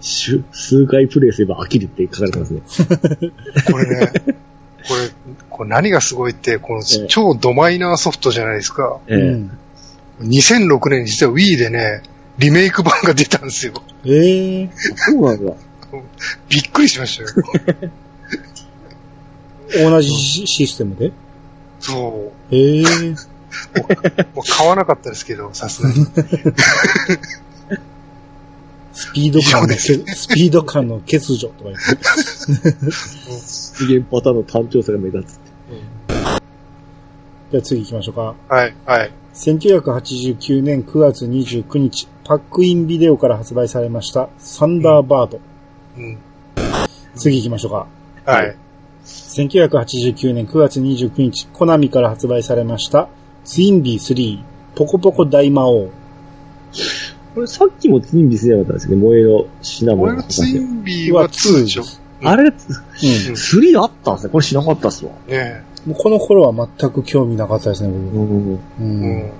Speaker 3: 数回プレイすれば飽きるって書かれてますね。
Speaker 2: これね、これ、これ何がすごいって、この
Speaker 3: ええ
Speaker 2: 超ドマイナーソフトじゃないですか。
Speaker 3: ええ
Speaker 1: うん。
Speaker 2: 2006年に実は Wii でね、リメイク版が出たんですよ。
Speaker 1: えー、
Speaker 3: そうなんだ。
Speaker 2: びっくりしましたよ。
Speaker 1: 同じシシステムで？
Speaker 2: そう。
Speaker 1: えー、
Speaker 2: もう買わなかったですけど、さすがに。
Speaker 1: スピード感のスピード感の欠如とか言って。
Speaker 3: 次元パターンの単調さが目立つって。
Speaker 1: じゃあ次行きましょうか。
Speaker 2: はい、はい。
Speaker 1: 1989年9月29日、パックインビデオから発売されました、サンダーバード。
Speaker 2: うん。
Speaker 1: 次行きましょうか。
Speaker 2: はい。
Speaker 1: 1989年9月29日、コナミから発売されました、ツインビー3。ポコポコ大魔王。
Speaker 3: これさっきもツインビースじゃなかったんですけど、萌えのシナモンの
Speaker 2: 俺のツインビーは2でしょ。
Speaker 3: あれ、
Speaker 1: うん。
Speaker 3: 3あったんですね。これ知らなかったっすわ。
Speaker 2: ね
Speaker 1: もうこの頃は全く興味なかったですね、僕。
Speaker 3: うん。
Speaker 1: う。
Speaker 2: え。うんん。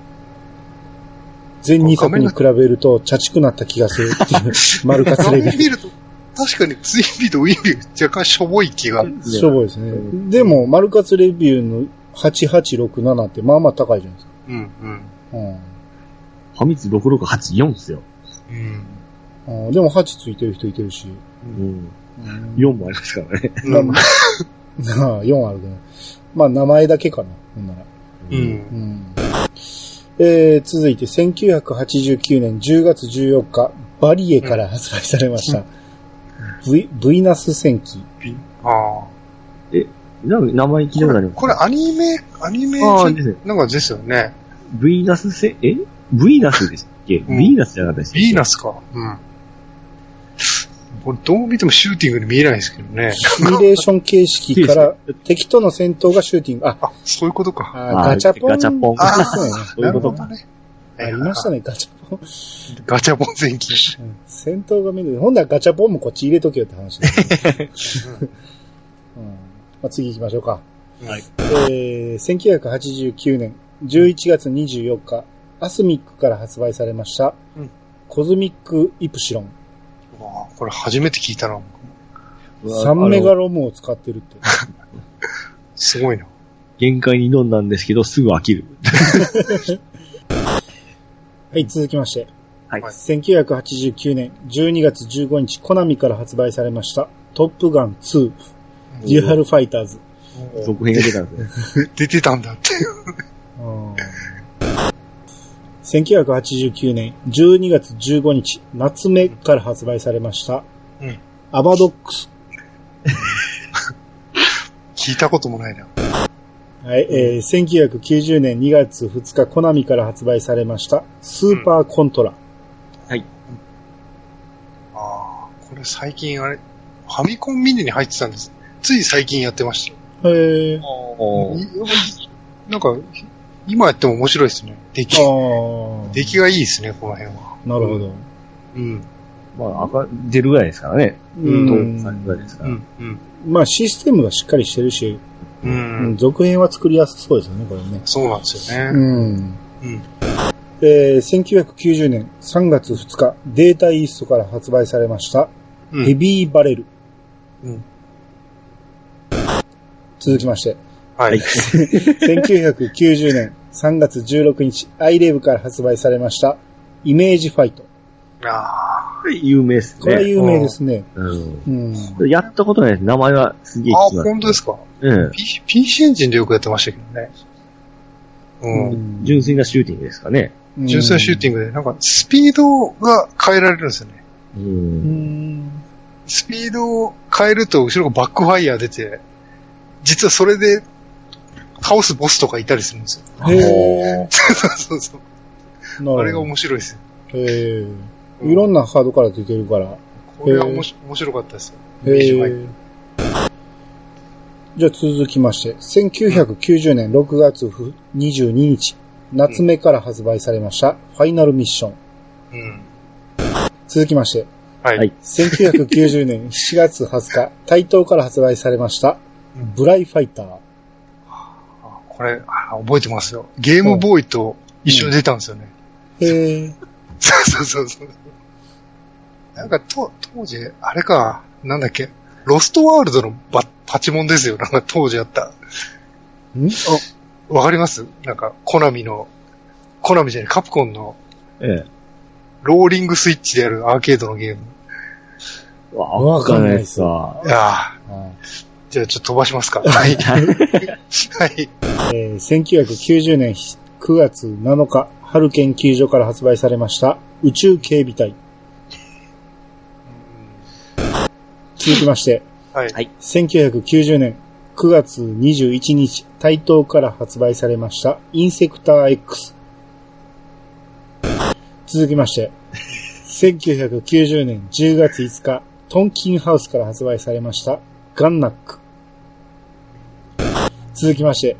Speaker 1: 全2作に比べると、チャチくなった気がするっていう、マルカツ
Speaker 2: 画
Speaker 1: レビュー。
Speaker 2: ると、確かにツインビーとウィンビー若干しょぼい気が。
Speaker 1: しょぼいですね。でも、マルカツレビューの8867ってまあまあ高いじゃないですか。
Speaker 2: うん、うん。
Speaker 1: うん
Speaker 3: ファミツ6684っすよ。
Speaker 2: うん。
Speaker 1: うん。でも8ついてる人いてるし。
Speaker 3: うん。
Speaker 1: うん
Speaker 3: 4もありますからね。
Speaker 2: うん
Speaker 1: まあ、4あるけど。まあ、名前だけかな。ほんなら。
Speaker 2: う。
Speaker 1: うんん。えー、続いて、1989年10月14日、バリエから発売されました。V、V ナス戦記。
Speaker 2: ああ。
Speaker 3: なんか名前聞いたことあります
Speaker 2: これアニメ、アニメなんかですよね。
Speaker 3: ヴィーナスせ、え？ヴィーナスでしたっけ？ヴ
Speaker 2: うん
Speaker 3: ィーナスじゃなかったでしたっけ？
Speaker 2: ヴィーナスか。うん。これどう見てもシューティングに見えないですけどね。
Speaker 1: シミュレーション形式から 敵との戦闘がシューティング。あ、
Speaker 2: あ、そういうことか。
Speaker 1: あガチャポン。
Speaker 3: ガチャポン
Speaker 1: あそうやね。
Speaker 3: そういうこと
Speaker 2: なるほどね。
Speaker 1: ありましたね、ガチャポン。
Speaker 2: ガチャポン戦記。
Speaker 1: うん戦闘が見る。ほんならガチャポンもこっち入れとけよって話だ、ね うんまあ、次行きましょうか。
Speaker 3: はい。
Speaker 1: えー、1989年11月24日、アスミックから発売されました、
Speaker 2: うん
Speaker 1: コズミックイプシロン。
Speaker 2: うわあこれ初めて聞いたな。
Speaker 1: 3メガロムを使ってるって。
Speaker 2: すごいな。
Speaker 3: 限界に挑んだんですけど、すぐ飽きる。
Speaker 1: はい、続きまして。
Speaker 3: はい
Speaker 1: 1989年12月15日、コナミから発売されました、トップガン2、デュアルファイターズ。
Speaker 3: 続編が出たんですね。
Speaker 2: 出てたんだって。
Speaker 1: 1989年12月15日、夏目から発売されました、
Speaker 2: うん
Speaker 1: アバドックス。
Speaker 2: 聞いたこともないな。
Speaker 1: はい、えー、1990年2月2日、コナミから発売されました、スーパーコントラ。
Speaker 2: ああ、これ最近あれ、ファミコンミニに入ってたんです。つい最近やってました。
Speaker 1: へー。
Speaker 3: おー
Speaker 2: いなんか、今やっても面白いですね。出来出来がいいですね、この辺は。
Speaker 1: なるほど。
Speaker 2: うん。
Speaker 3: まあ、赤、出るぐらいですからね。
Speaker 1: うん
Speaker 3: 当3ぐらいですから。
Speaker 2: うん。うん。
Speaker 1: まあシステムがしっかりしてるし、
Speaker 2: う
Speaker 1: うん
Speaker 2: ん。
Speaker 1: 続編は作りやすそうですよね、これね。
Speaker 2: そうなんですよね。
Speaker 1: うん。
Speaker 2: うん。
Speaker 1: えー、1990年3月2日、データイーストから発売されました、
Speaker 2: うん。
Speaker 1: ヘビーバレル。
Speaker 2: うん
Speaker 1: 続きまして、
Speaker 2: はい。
Speaker 1: 1990年3月16日、アイレブから発売されました、イメージファイト。
Speaker 2: あ
Speaker 3: これ有名ですね。
Speaker 1: これは有名ですね。
Speaker 3: うん。
Speaker 1: うん。
Speaker 3: やったことないです。名前はすげえ
Speaker 2: あ。あ、
Speaker 3: 聞きます。
Speaker 2: 本当ですか？
Speaker 3: うん。
Speaker 2: P- PC エンジンでよくやってましたけどね。うん。
Speaker 3: 純粋なシューティングですかね。
Speaker 2: 純粋なシューティングで、なんか、スピードが変えられるんですよね。
Speaker 3: う。
Speaker 1: うんん。
Speaker 2: スピードを変えると、後ろがバックファイヤー出て、実はそれで、倒すボスとかいたりするんですよ。
Speaker 1: へ
Speaker 2: そうそうそう。
Speaker 1: ー。なるほど
Speaker 2: あれが面白いですよ。
Speaker 1: へー。いろんなハードから出てるから。
Speaker 2: これは面白面白かったですよ。
Speaker 1: へー。じゃあ続きまして、1990年6月22日、夏目から発売されました、ファイナルミッション。
Speaker 2: うん。
Speaker 1: 続きまして、
Speaker 2: はい。
Speaker 3: はい
Speaker 1: 1990年7月20日、台東 から発売されました、ブライファイター。
Speaker 2: あこれあ、覚えてますよ。ゲームボーイと一緒に出たんですよね。
Speaker 1: へー。
Speaker 2: そうそうそうそう。なんか、と、当時、あれか、なんだっけ、ロストワールドのバパチモンですよ。なんか当時あった。
Speaker 1: ん？
Speaker 2: わかります？なんか、コナミの、コナミじゃない、カプコンの
Speaker 3: ええ。
Speaker 2: ローリングスイッチでやるアーケードのゲーム。
Speaker 3: わわかんないっすわ
Speaker 2: い。やー
Speaker 1: あ
Speaker 2: じゃあちょっと飛ばしますか。はい。はい。
Speaker 1: えー1990年9月7日、春研究所から発売されました、宇宙警備隊。続きまして、
Speaker 2: はい。
Speaker 3: はい
Speaker 1: 1990年9月21日、台東から発売されました、インセクター X。続きまして、1990年10月5日、トンキンハウスから発売されました、ガンナック。続きまして、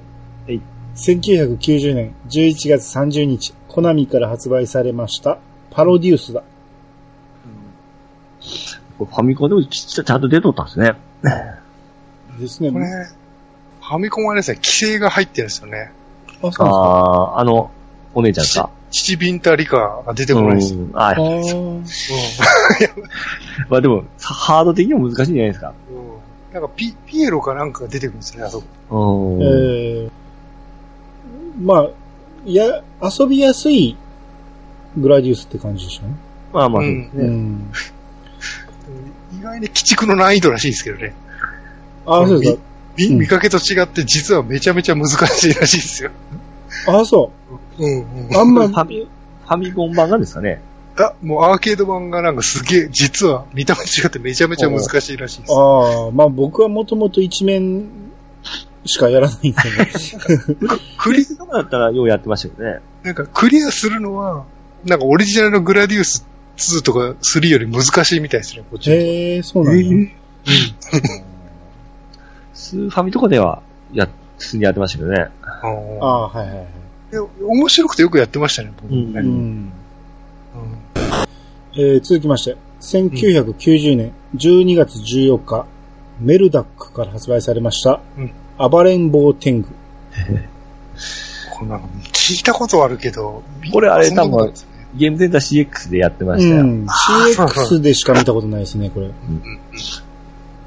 Speaker 3: はい
Speaker 1: 1990年11月30日、コナミから発売されました、パロデュースだ。
Speaker 3: ファミコンでもちちゃんと出とったんですね。
Speaker 1: ですね。
Speaker 2: これ、ファミコンはですね、規制が入ってるんですよね。
Speaker 1: あ、そうですか？
Speaker 3: ああ、あの、お姉ちゃんか？
Speaker 2: 七ビンタリカが出てこないですよ。
Speaker 3: うんあ
Speaker 1: あー
Speaker 3: まあでも、ハード的にも難しいんじゃないですか？
Speaker 2: うんうんなんかピ、ピエロかなんかが出てくるんですよね、あそこ。
Speaker 3: うん。
Speaker 1: えー、まあ、いや、遊びやすいグラディウスって感じでしょうね。
Speaker 3: まあまあそうですね。
Speaker 1: うん。
Speaker 2: 意外に鬼畜の難易度らしいですけどね。
Speaker 1: あ、そうですか。
Speaker 2: 見
Speaker 1: うん
Speaker 2: 見かけと違って実はめちゃめちゃ難しいらしいですよ。
Speaker 1: あ、そ
Speaker 2: うん
Speaker 1: う。
Speaker 2: うん。
Speaker 1: あんま
Speaker 3: ファミ、ファミコン版がですかね。
Speaker 2: あ、もうアーケード版がなんかすげえ、実は見た目違ってめちゃめちゃ難しいらしいです。
Speaker 1: ああ、まあ僕はもともと一面しかやらないんでね。
Speaker 2: クリ、
Speaker 3: とかだったらようやってましたけどね。
Speaker 2: なんかクリアするのは、なんかオリジナルのグラディウス2とか3より難しいみたいですね、こっち。
Speaker 1: へえ、そうなんだ。
Speaker 3: スーファミとかでは、や、普通にやってましたけどね。
Speaker 1: ああ、はいはいはい。
Speaker 2: で面白くてよくやってましたね、僕
Speaker 3: うん
Speaker 2: ね。
Speaker 1: う
Speaker 2: うん
Speaker 1: ん。えー続きまして、1990年12月14日、メルダックから発売されました、
Speaker 2: うん
Speaker 1: 暴れん坊天狗。
Speaker 2: これなんか聞いたことあるけど、
Speaker 3: これあれ
Speaker 2: そんなことないですね
Speaker 3: ゲームセンター CX でやってま
Speaker 1: う
Speaker 3: したよ。
Speaker 1: ん。CX でしか見たことないですね、これ。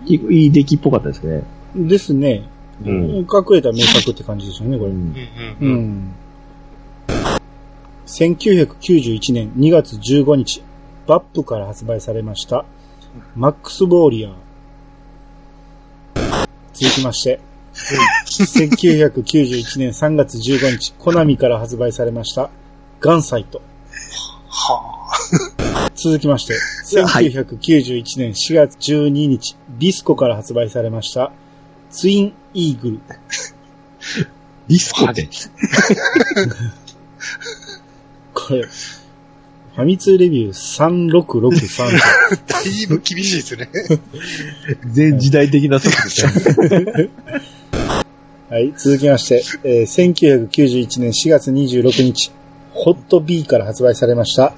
Speaker 3: いいいい出来っぽかったですね。
Speaker 1: ですね。
Speaker 3: うん。
Speaker 1: 隠れた名作って感じですよね、これ。
Speaker 3: うん
Speaker 2: うん
Speaker 1: う
Speaker 2: うんうん。
Speaker 1: ん。1991年2月15日、バップから発売されました、マックス・ボーリアー。続きまして、1991年3月15日、コナミから発売されました、ガンサイト。
Speaker 2: は
Speaker 1: 続きまして、
Speaker 3: はい
Speaker 1: 1991年4月12日、ビスコから発売されました、ツイン・イーグル。
Speaker 3: ディスコって。
Speaker 1: これ、ファミ通レビュー3663
Speaker 2: あ、だいぶ厳しいですね。
Speaker 3: 全時代的な速度で。
Speaker 1: はい、続きまして、えー1991年4月26日、ホット B から発売されました、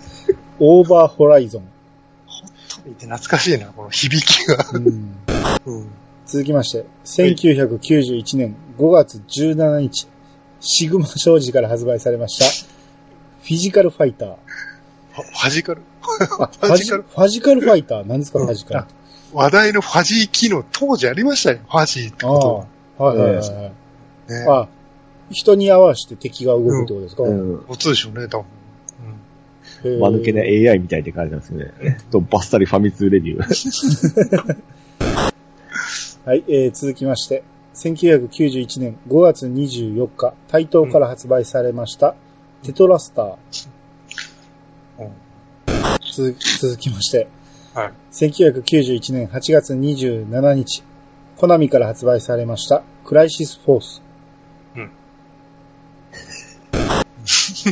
Speaker 1: オーバーホライゾン。
Speaker 2: トミーって懐かしいな、この響きが。
Speaker 1: うん
Speaker 2: うん。
Speaker 1: 続きまして、1991年5月17日、シグマ商事から発売されました、フィジカルファイター。
Speaker 2: ファジカル？
Speaker 1: あ
Speaker 2: ファジカル？
Speaker 1: ファジカルファイター？何ですか、
Speaker 2: うん
Speaker 1: ファジカル。
Speaker 2: 話題のファジー機能、当時ありましたよ。ファジーって
Speaker 1: あ
Speaker 2: こ
Speaker 1: あ、はいはいはいはい。あ、人に合わせて敵が動くってことですか、
Speaker 3: うん。
Speaker 2: ことでしょうね、多分。
Speaker 1: へー
Speaker 3: 間抜けな AI みたいって書いてますね。と、バッサリファミ通レビュー。
Speaker 1: はい、えー続きまして、1991年5月24日、台東から発売されました、テトラスター。
Speaker 2: うん
Speaker 1: 続き続きまして、
Speaker 2: はい。
Speaker 1: 1991年8月27日、コナミから発売されました、クライシスフォース。
Speaker 2: うん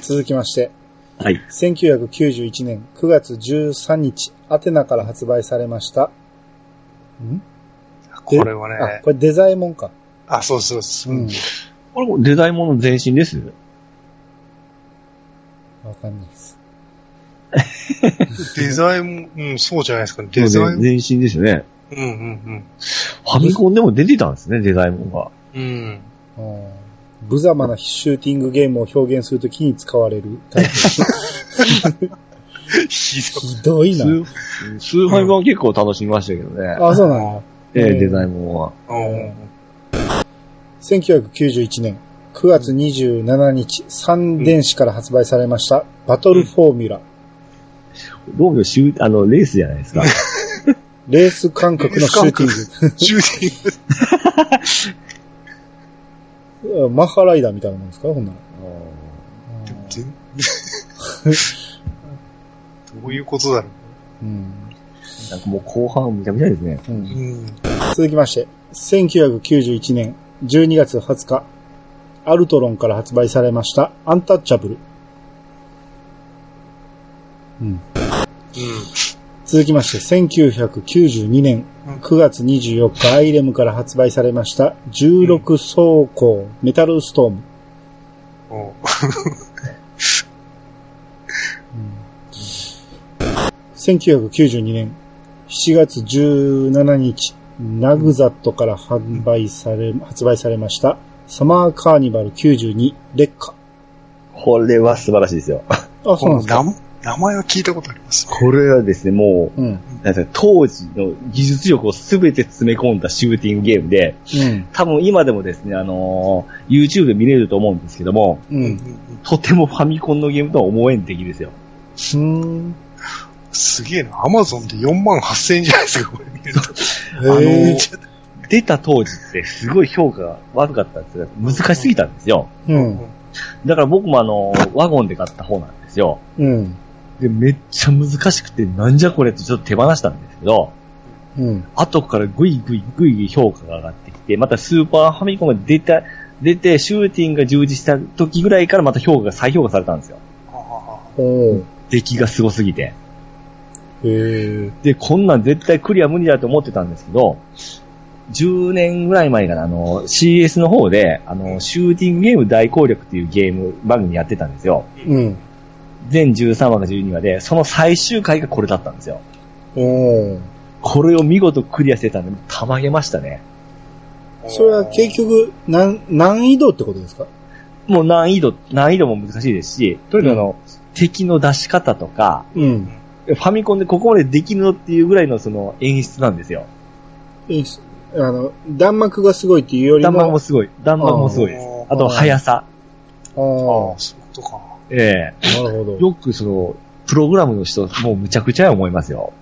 Speaker 1: 続きまして、
Speaker 3: はい。
Speaker 1: 1991年9月13日、アテナから発売されました、ん？
Speaker 2: これは
Speaker 1: あ
Speaker 2: ね、、
Speaker 1: これデザイモンか。
Speaker 2: あ、そうそうそうう。
Speaker 1: ん。
Speaker 3: これもデザインもの前身です
Speaker 1: わかんないです。
Speaker 2: デザインも、うん、そうじゃないですかね。デザイン。
Speaker 3: 前身ですよね。
Speaker 2: うんうん
Speaker 3: ファミコンでも出てたんですね、デザインものが。
Speaker 2: うん。うん。
Speaker 1: うん無様なシューティングゲームを表現するときに使われるタイプ。
Speaker 2: ひどい。
Speaker 1: ひどいな。
Speaker 3: スーファミ版は結構楽しみましたけどね。
Speaker 1: あ、そうなんだ。
Speaker 3: ええ
Speaker 1: うん
Speaker 3: デザインものは。
Speaker 2: うん
Speaker 1: 1991年9月27日、三電子から発売されました、バトルフォーミュラ。
Speaker 3: どうもシュー、あの、レースじゃないですか。
Speaker 1: レース感覚のシューティング。
Speaker 2: シューティング。
Speaker 1: マッハライダーみたいなもんですか？ほんなら。
Speaker 2: 全どういうことだろ
Speaker 1: うん
Speaker 3: なんかもう後半むちゃむちゃですね。
Speaker 1: うん
Speaker 2: う。うん。
Speaker 1: 続きまして、1991年12月20日、アルトロンから発売されました、アンタッチャブル。うん。
Speaker 2: うん。
Speaker 1: 続きまして、1992年9月24日、アイレムから発売されました、16走行メタルストーム。
Speaker 2: うん
Speaker 1: 1992年7月17日、ナグザットから販売され、発売されました、サマーカーニバル92劣化。
Speaker 3: これは素晴らしいですよ。
Speaker 1: あ、そうなんですか？
Speaker 2: 名名前は聞いたことあります。
Speaker 3: これはですね、もう、
Speaker 1: うん。
Speaker 3: 当時の技術力をすべて詰め込んだシューティングゲームで、
Speaker 1: うん。
Speaker 3: 多分今でもですね、あのー YouTube で見れると思うんですけども、
Speaker 1: う。
Speaker 2: うんん
Speaker 3: とてもファミコンのゲームとは思えん出来ですよ。
Speaker 1: うん。
Speaker 2: すげえな。アマゾンで4万8000円じゃないですか、これ見ると。
Speaker 3: あの
Speaker 1: へえ。
Speaker 3: 出た当時ってすごい評価が悪かったんですよ。難しすぎたんですよ。
Speaker 1: うん。
Speaker 3: だから僕もあの、ワゴンで買った方なんですよ。
Speaker 1: うん。
Speaker 3: で、めっちゃ難しくて、なんじゃこれってちょっと手放したんですけど、
Speaker 1: うん。
Speaker 3: 後からぐいぐいぐいぐい評価が上がってきて、またスーパーファミコンが出た、出て、シューティングが充実した時ぐらいからまた評価が再評価されたんですよ。
Speaker 1: おー。
Speaker 3: 出来がすごすぎて。
Speaker 1: へえ。
Speaker 3: で、こんなん絶対クリア無理だと思ってたんですけど、10年ぐらい前かな、あの、CS の方で、あの、シューティングゲーム大攻略っていうゲーム番組やってたんですよ。
Speaker 1: うん。
Speaker 3: 全13話か12話で、その最終回がこれだったんですよ。
Speaker 1: おー。
Speaker 3: これを見事クリアしてたんで、たまげましたね。
Speaker 1: それは結局、難、難易度ってことですか？
Speaker 3: もう難易度、難易度も難しいですし、とにかくあの、敵の出し方とか、
Speaker 1: うん。
Speaker 3: ファミコンでここまでできるのっていうぐらいのその演出なんですよ。
Speaker 1: えあの、弾幕がすごいっていうよりも。
Speaker 3: 弾丸もすごい。弾丸もすごいです。あと、速さ。
Speaker 1: あ
Speaker 2: ああ、そういうことか。
Speaker 3: ええ
Speaker 1: あ、なるほど。
Speaker 3: よくその、プログラムの人、もうむちゃくちゃや思いますよ。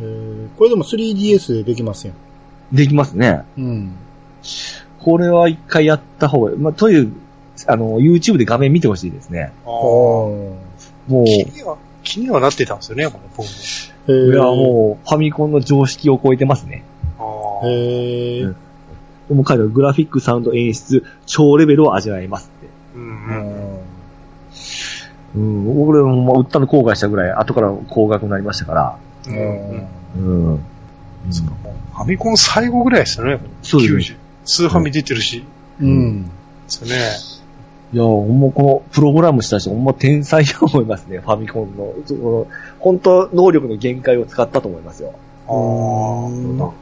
Speaker 1: えーこれでも 3DS でできますよ。
Speaker 3: できますね。
Speaker 1: うん。
Speaker 3: これは一回やった方が、まあ、という、あの、YouTube で画面見てほしいですね。
Speaker 2: ああ。
Speaker 1: お
Speaker 3: もう、い
Speaker 2: 気には、気にはなってたんですよね、この僕も。
Speaker 1: ー。
Speaker 3: や、もう、ファミコンの常識を超えてますね。
Speaker 1: へえ。
Speaker 3: うんでも書いてあるグラフィック、サウンド、演出、超レベルを味わえますって。
Speaker 2: うん
Speaker 1: う
Speaker 2: うん。
Speaker 1: ん。
Speaker 3: うん、僕らも、まあ、売ったの後悔したぐらい、後から高額になりましたから。
Speaker 2: うんうん。そうかもうファミコン最後ぐらいですよね。
Speaker 3: そうですね
Speaker 2: 90。スーファミ出てるし。
Speaker 1: うん。
Speaker 2: ですよね。
Speaker 3: いや、ほんまこのプログラムした人、ほんま天才だと思いますね、ファミコンの。その本当、能力の限界を使ったと思いますよ。
Speaker 2: ああ、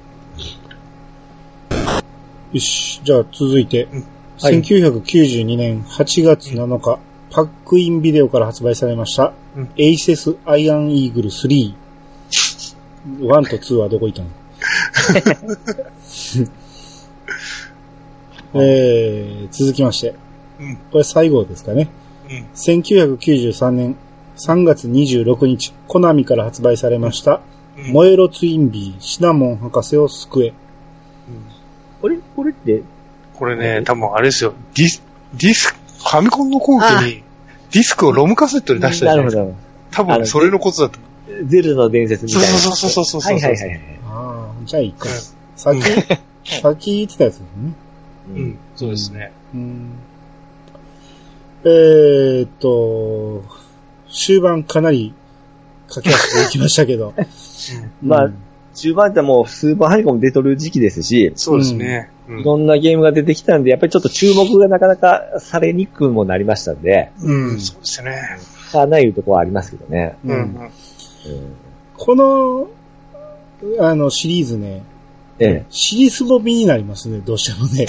Speaker 1: よし。じゃあ続いて、
Speaker 2: うん
Speaker 3: はい
Speaker 1: 1992年8月7日、パックインビデオから発売されました、
Speaker 2: うん
Speaker 1: エイセスアイアンイーグル3。1と2はどこ行ったの？えー、続きまして。
Speaker 2: うん
Speaker 1: これ最後ですかね。
Speaker 2: うん
Speaker 1: 1993年3月26日、コナミから発売されました、
Speaker 2: うん
Speaker 1: 燃えろツインビー、シナモン博士を救え。
Speaker 2: うん
Speaker 3: これ、これって、
Speaker 2: これね、多分あれですよ。ディス、ディスク、ファミコンの後期に、ディスクをロムカセットで出したじゃないですか。
Speaker 3: なるほど。
Speaker 2: 多分それのことだと。
Speaker 3: ゼルダの伝説みたいな。
Speaker 2: そうそうそうそうそうそう
Speaker 3: はいはいはいはい。
Speaker 1: ああ、じゃあいいか。
Speaker 2: うん
Speaker 1: さっき、さっき言ってたやつですね。
Speaker 3: う
Speaker 2: うんん、そうですね。
Speaker 1: うん。えーっと、終盤かなり駆け足でいきましたけど。
Speaker 3: まあ
Speaker 1: うん、
Speaker 3: 中盤ってもうスーパーハイコン出とる時期ですし、
Speaker 2: そうですね。うん
Speaker 3: いろんなゲームが出てきたんで、やっぱりちょっと注目がなかなかされにくくもなりましたんで、
Speaker 2: うん、そうですね。
Speaker 3: しゃあないところはありますけどね。
Speaker 2: うん。
Speaker 1: この、あの、シリーズね、
Speaker 3: ええ。
Speaker 1: 尻すぼみになりますね、どうしてもね。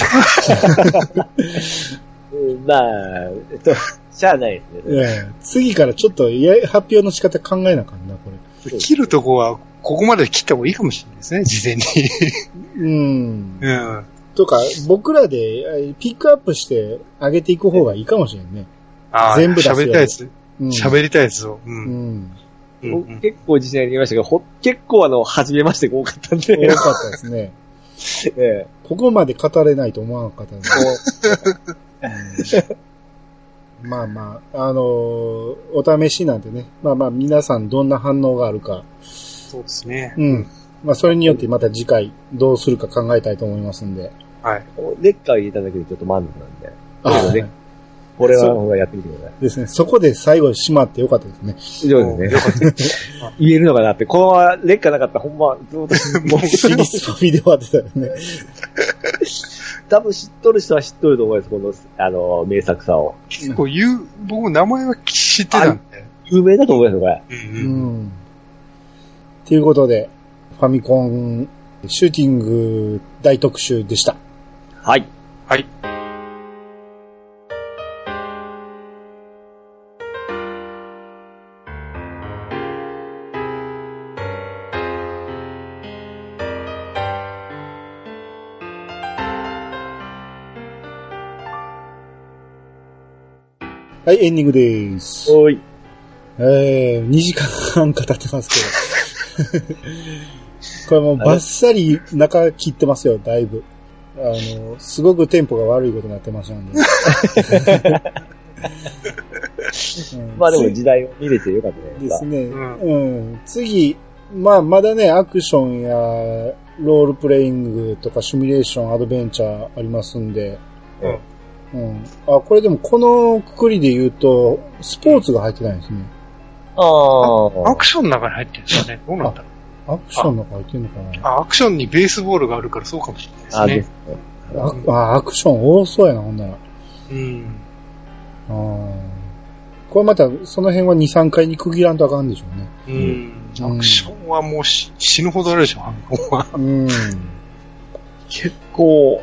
Speaker 3: う んまあ、えっと、しゃあないですね。
Speaker 1: ええ次からちょっとや発表の仕方考えなあかんな、これ。
Speaker 2: 切るとこは、ここまで切った方がいいかもしれないですね、事前に。
Speaker 1: うん。
Speaker 2: うん。
Speaker 1: とか、僕らでえピックアップして上げていく方がいいかもしれんね。
Speaker 2: ああ、
Speaker 1: 全部出すよ
Speaker 2: 喋りたいやつ。
Speaker 1: うん。
Speaker 2: 喋りたいやつを。う。
Speaker 1: うんん。
Speaker 2: うん
Speaker 3: 僕結構自信ありましたけど、ほ結構あの、初めましてが多かったんで。
Speaker 1: 多かったですね。
Speaker 3: え
Speaker 1: ここまで語れないと思わなかったです、う んまあまあ、あのーお試しなんでね。まあまあ、皆さんどんな反応があるか。
Speaker 2: そうですね。
Speaker 1: うん。まあ、それによってまた次回どうするか考えたいと思いますんで。
Speaker 2: はい。
Speaker 3: レッカー入れただけでちょっと満足なんで。
Speaker 1: あ
Speaker 3: ねこれは、ほらやってみてくださ
Speaker 1: ですね。そこで最後閉まってよかったですね。
Speaker 3: い。以上ですね。言えるのかなって。このまま劣化なかったらほんま、ずっと、もう、
Speaker 1: フィリスパビで終わってたよね。
Speaker 3: 多分知っとる人は知っとると思います、この、あの、名作さを。
Speaker 2: 結構言う、僕名前は知ってたんで。
Speaker 3: 有名だと思いますよ、これ。
Speaker 2: う
Speaker 1: うんん。ということで、ファミコンシューティング大特集でした。
Speaker 3: はい。
Speaker 2: はい。
Speaker 1: はい、エンディングです。
Speaker 3: おい。
Speaker 1: えー、2時間半語ってますけど。これもうバッサリ中切ってますよ、だいぶ。あの、すごくテンポが悪いことになってましたんで。うん
Speaker 3: まあでも時代を見れてよかったでか。
Speaker 1: ですすね。
Speaker 2: う
Speaker 1: うん。次、まあ、まだね、アクションやロールプレイングとかシミュレーション、アドベンチャーありますんで。うん。あ、これでもこのくくりで言うと、スポーツが入ってないんですね。
Speaker 3: ああ。
Speaker 2: アクションの中に入ってるんですかね。どうなんだろう。
Speaker 1: アクションの中入ってんのかな
Speaker 2: あ、アクションにベースボールがあるからそうかもしれないですすね。
Speaker 3: ね。
Speaker 1: ああ、アクション多そうやな、ほんなら。
Speaker 2: うん。
Speaker 1: あーこれまた、その辺は2、3回に区切らんとあかんでしょうね。
Speaker 2: うん。
Speaker 1: うん
Speaker 2: アクションはもうし死ぬほどあるでしょ、ファミコンは。
Speaker 1: うん。
Speaker 3: 結構、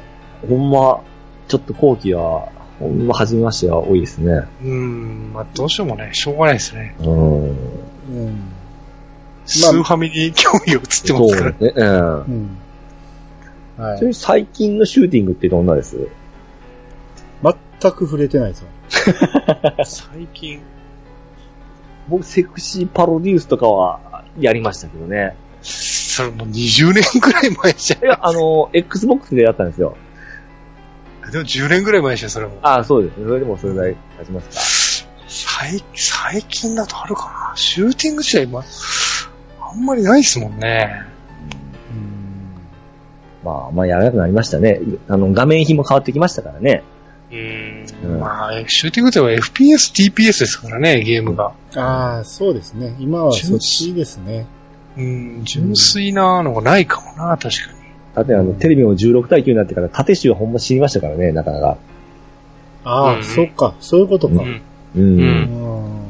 Speaker 3: ほんま、ちょっと後期は、ほんま初めましては多いですね。
Speaker 2: うん。まあ、どうしようもね、しょうがないですね。
Speaker 3: うん。
Speaker 1: うん。
Speaker 2: スーファミに興味を移ってますから。
Speaker 3: そうね。うん。
Speaker 1: うん。は
Speaker 3: ちなみに最近のシューティングってどんなです？
Speaker 1: 全く触れてないですよ。
Speaker 2: 最近、
Speaker 3: 僕、セクシーパロデュースとかはやりましたけどね。
Speaker 2: それもう20年くらい前じゃ
Speaker 3: いや、あの、Xbox でやったんですよ。
Speaker 2: ん。でも10年くらい前でしょ、それも。
Speaker 3: ああ、そうです。それでもそれぐらい経ちます
Speaker 2: 最、最近だとあるかなシューティング自体今、あんまりないですもんね。
Speaker 3: か。まあ、まあやらなくなりましたね。あの、画面比も変わってきましたからね。
Speaker 2: うん
Speaker 3: うん
Speaker 2: まあ、シューティングといえば FPS、TPS ですからね、ゲームが。
Speaker 1: ああ、そうですね。今はそっちですね。
Speaker 2: うん、純粋なのがないかもな、確かに。
Speaker 3: だってあの、テレビも16対9になってから縦集はほんま死にましたからね、なかなか。
Speaker 1: ああ、
Speaker 2: うん
Speaker 1: そっか。そういうことか。
Speaker 2: うん。
Speaker 3: う。
Speaker 2: うん
Speaker 1: うん。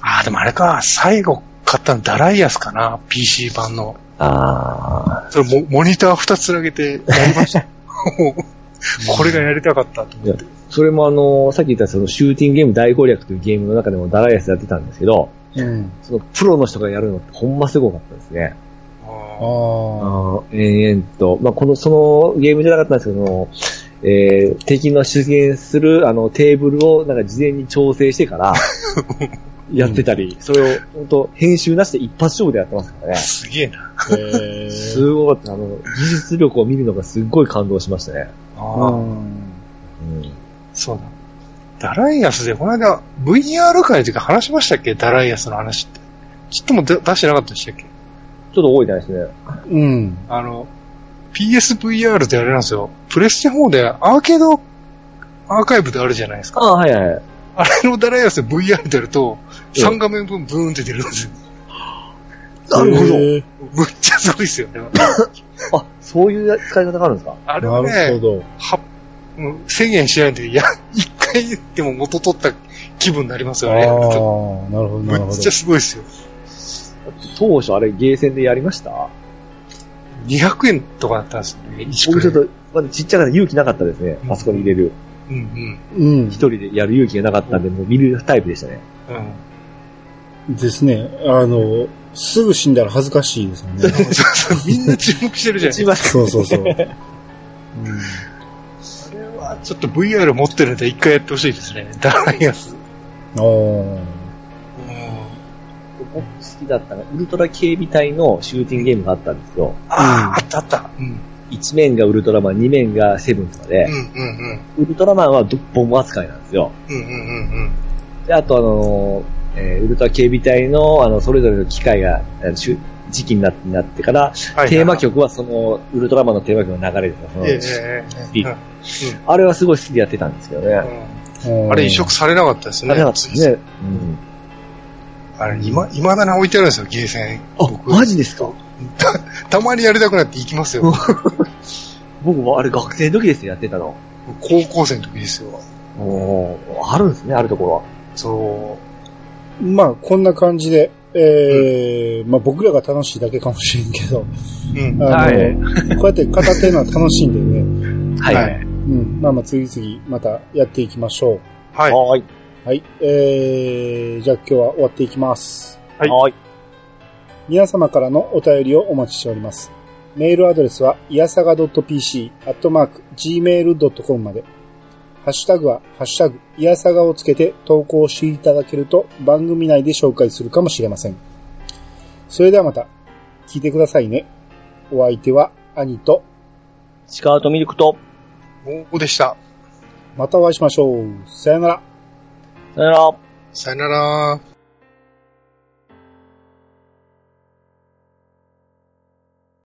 Speaker 2: ああ、でもあれか、最後買ったのダライアスかな、PC 版の。
Speaker 3: ああ。
Speaker 2: それモモニター二つ上げてやりました。も うこれがやりたかったと思って。
Speaker 3: それもあの、さっき言ったそのシューティングゲーム大攻略というゲームの中でもダライアスやってたんですけど、
Speaker 1: うん。
Speaker 3: そのプロの人がやるのってほんますごかったですね。
Speaker 1: あ
Speaker 2: あ
Speaker 3: 延々と、まあ、この、そのゲームじゃなかったんですけど、えー、敵の出現するあのテーブルをなんか事前に調整してから、やってたり、それを本当編集なしで一発勝負でやってますから
Speaker 2: あ、
Speaker 3: ね。
Speaker 2: すげえな。
Speaker 3: すごかった。あの、技術力を見るのがすっごい感動しましたね。
Speaker 2: ああ、
Speaker 1: うん。
Speaker 3: うん。
Speaker 2: そうだ。ダライアスで、この間、VR 会というか話しましたっけ？ダライアスの話って。ちょっとも出出してなかったでしたっけ？
Speaker 3: ちょっと覚えてないですね。
Speaker 1: うん。
Speaker 2: あの、PSVR ってあれなんですよ。プレステ4でアーケードアーカイブであるじゃないですか。
Speaker 3: ああ、はいはいはい。
Speaker 2: あれのダライアスで VR でやると、
Speaker 3: うん
Speaker 2: 3画面分ブーンって出るんですよ。
Speaker 3: なるほど。
Speaker 2: むっちゃすごいですよね。
Speaker 3: あ、そういう使い方があるんですか？
Speaker 1: な
Speaker 2: あれはね、
Speaker 1: るほど。
Speaker 2: は、うん1000円しないんで、いや、一回でも元取った気分になりますよね。
Speaker 1: ああ、なるほど、なるほど
Speaker 2: むっちゃ。すごいですよ。
Speaker 3: 当初あれゲーセンでやりました
Speaker 2: ？200円とかだったんですよね。1くらい。
Speaker 3: 僕ちょっと、まだちっちゃかった勇気なかったですね。あそこに入れる。
Speaker 2: うん
Speaker 1: うん
Speaker 3: 一。人でやる勇気がなかったんで、もう見るタイプでしたね。
Speaker 2: うん。うん。
Speaker 1: ですね。あの、すぐ死んだら恥ずかしいですよね。
Speaker 2: そうそうみんな注目してるじゃないですか。
Speaker 1: そうそうそう。うん
Speaker 2: あれはちょっと VR 持ってるんで一回やってほしいですね。ダライアス。
Speaker 1: ああ。
Speaker 3: 好きだったのが、ウルトラ警備隊のシューティングゲームがあったんですよ。
Speaker 2: ああ、あったあった。うん。
Speaker 3: 1面がウルトラマン、2面がセブンとかで
Speaker 2: うん、うん
Speaker 3: ウルトラマンはドボム扱いなんですよ。
Speaker 2: うん。うんうんうん
Speaker 3: で、あとあのーえーウルトラ警備隊の、あの、それぞれの機械が、時期になってなってから、
Speaker 2: はい
Speaker 3: テーマ曲はその、ウルトラマンのテーマ曲が流れてた。そのあれはすごい好きでやってたんですけどね。
Speaker 2: うんあれ移植されなかったですね。
Speaker 3: あれなかったですね。うん。
Speaker 2: あれ、今、未だに置いてあるんですよ、ゲーセン。
Speaker 3: あ、マジですか？
Speaker 2: たたまにやりたくなって行きますよ。
Speaker 3: 僕もあれ学生の時ですよ、やってたの。
Speaker 2: 高校生の時ですよ。
Speaker 3: おーあるんですね、あるところは。
Speaker 2: そ
Speaker 1: まあ、こんな感じで、えーまあ僕らが楽しいだけかもしれんけど、
Speaker 2: う。うん。
Speaker 1: あの、
Speaker 3: はい
Speaker 1: こうやって語ってるのは楽しいんでね、
Speaker 3: はい。
Speaker 1: うん、まあまあ次々またやっていきましょう。
Speaker 2: はい。
Speaker 3: はーい。
Speaker 1: はい、えー、じゃあ今日は終わっていきます。
Speaker 2: はい
Speaker 3: はーい。
Speaker 1: 皆様からのお便りをお待ちしております。メールアドレスは、いやさが .pc、アットマーク、gmail.com まで。ハッシュタグは、ハッシュタグ、いやさがをつけて投稿していただけると番組内で紹介するかもしれません。それではまた、聞いてくださいね。お相手は、兄と、
Speaker 3: スカートミルクと、
Speaker 2: もうでした。
Speaker 1: またお会いしましょう。さよなら。
Speaker 3: さよなら。
Speaker 2: さよなら。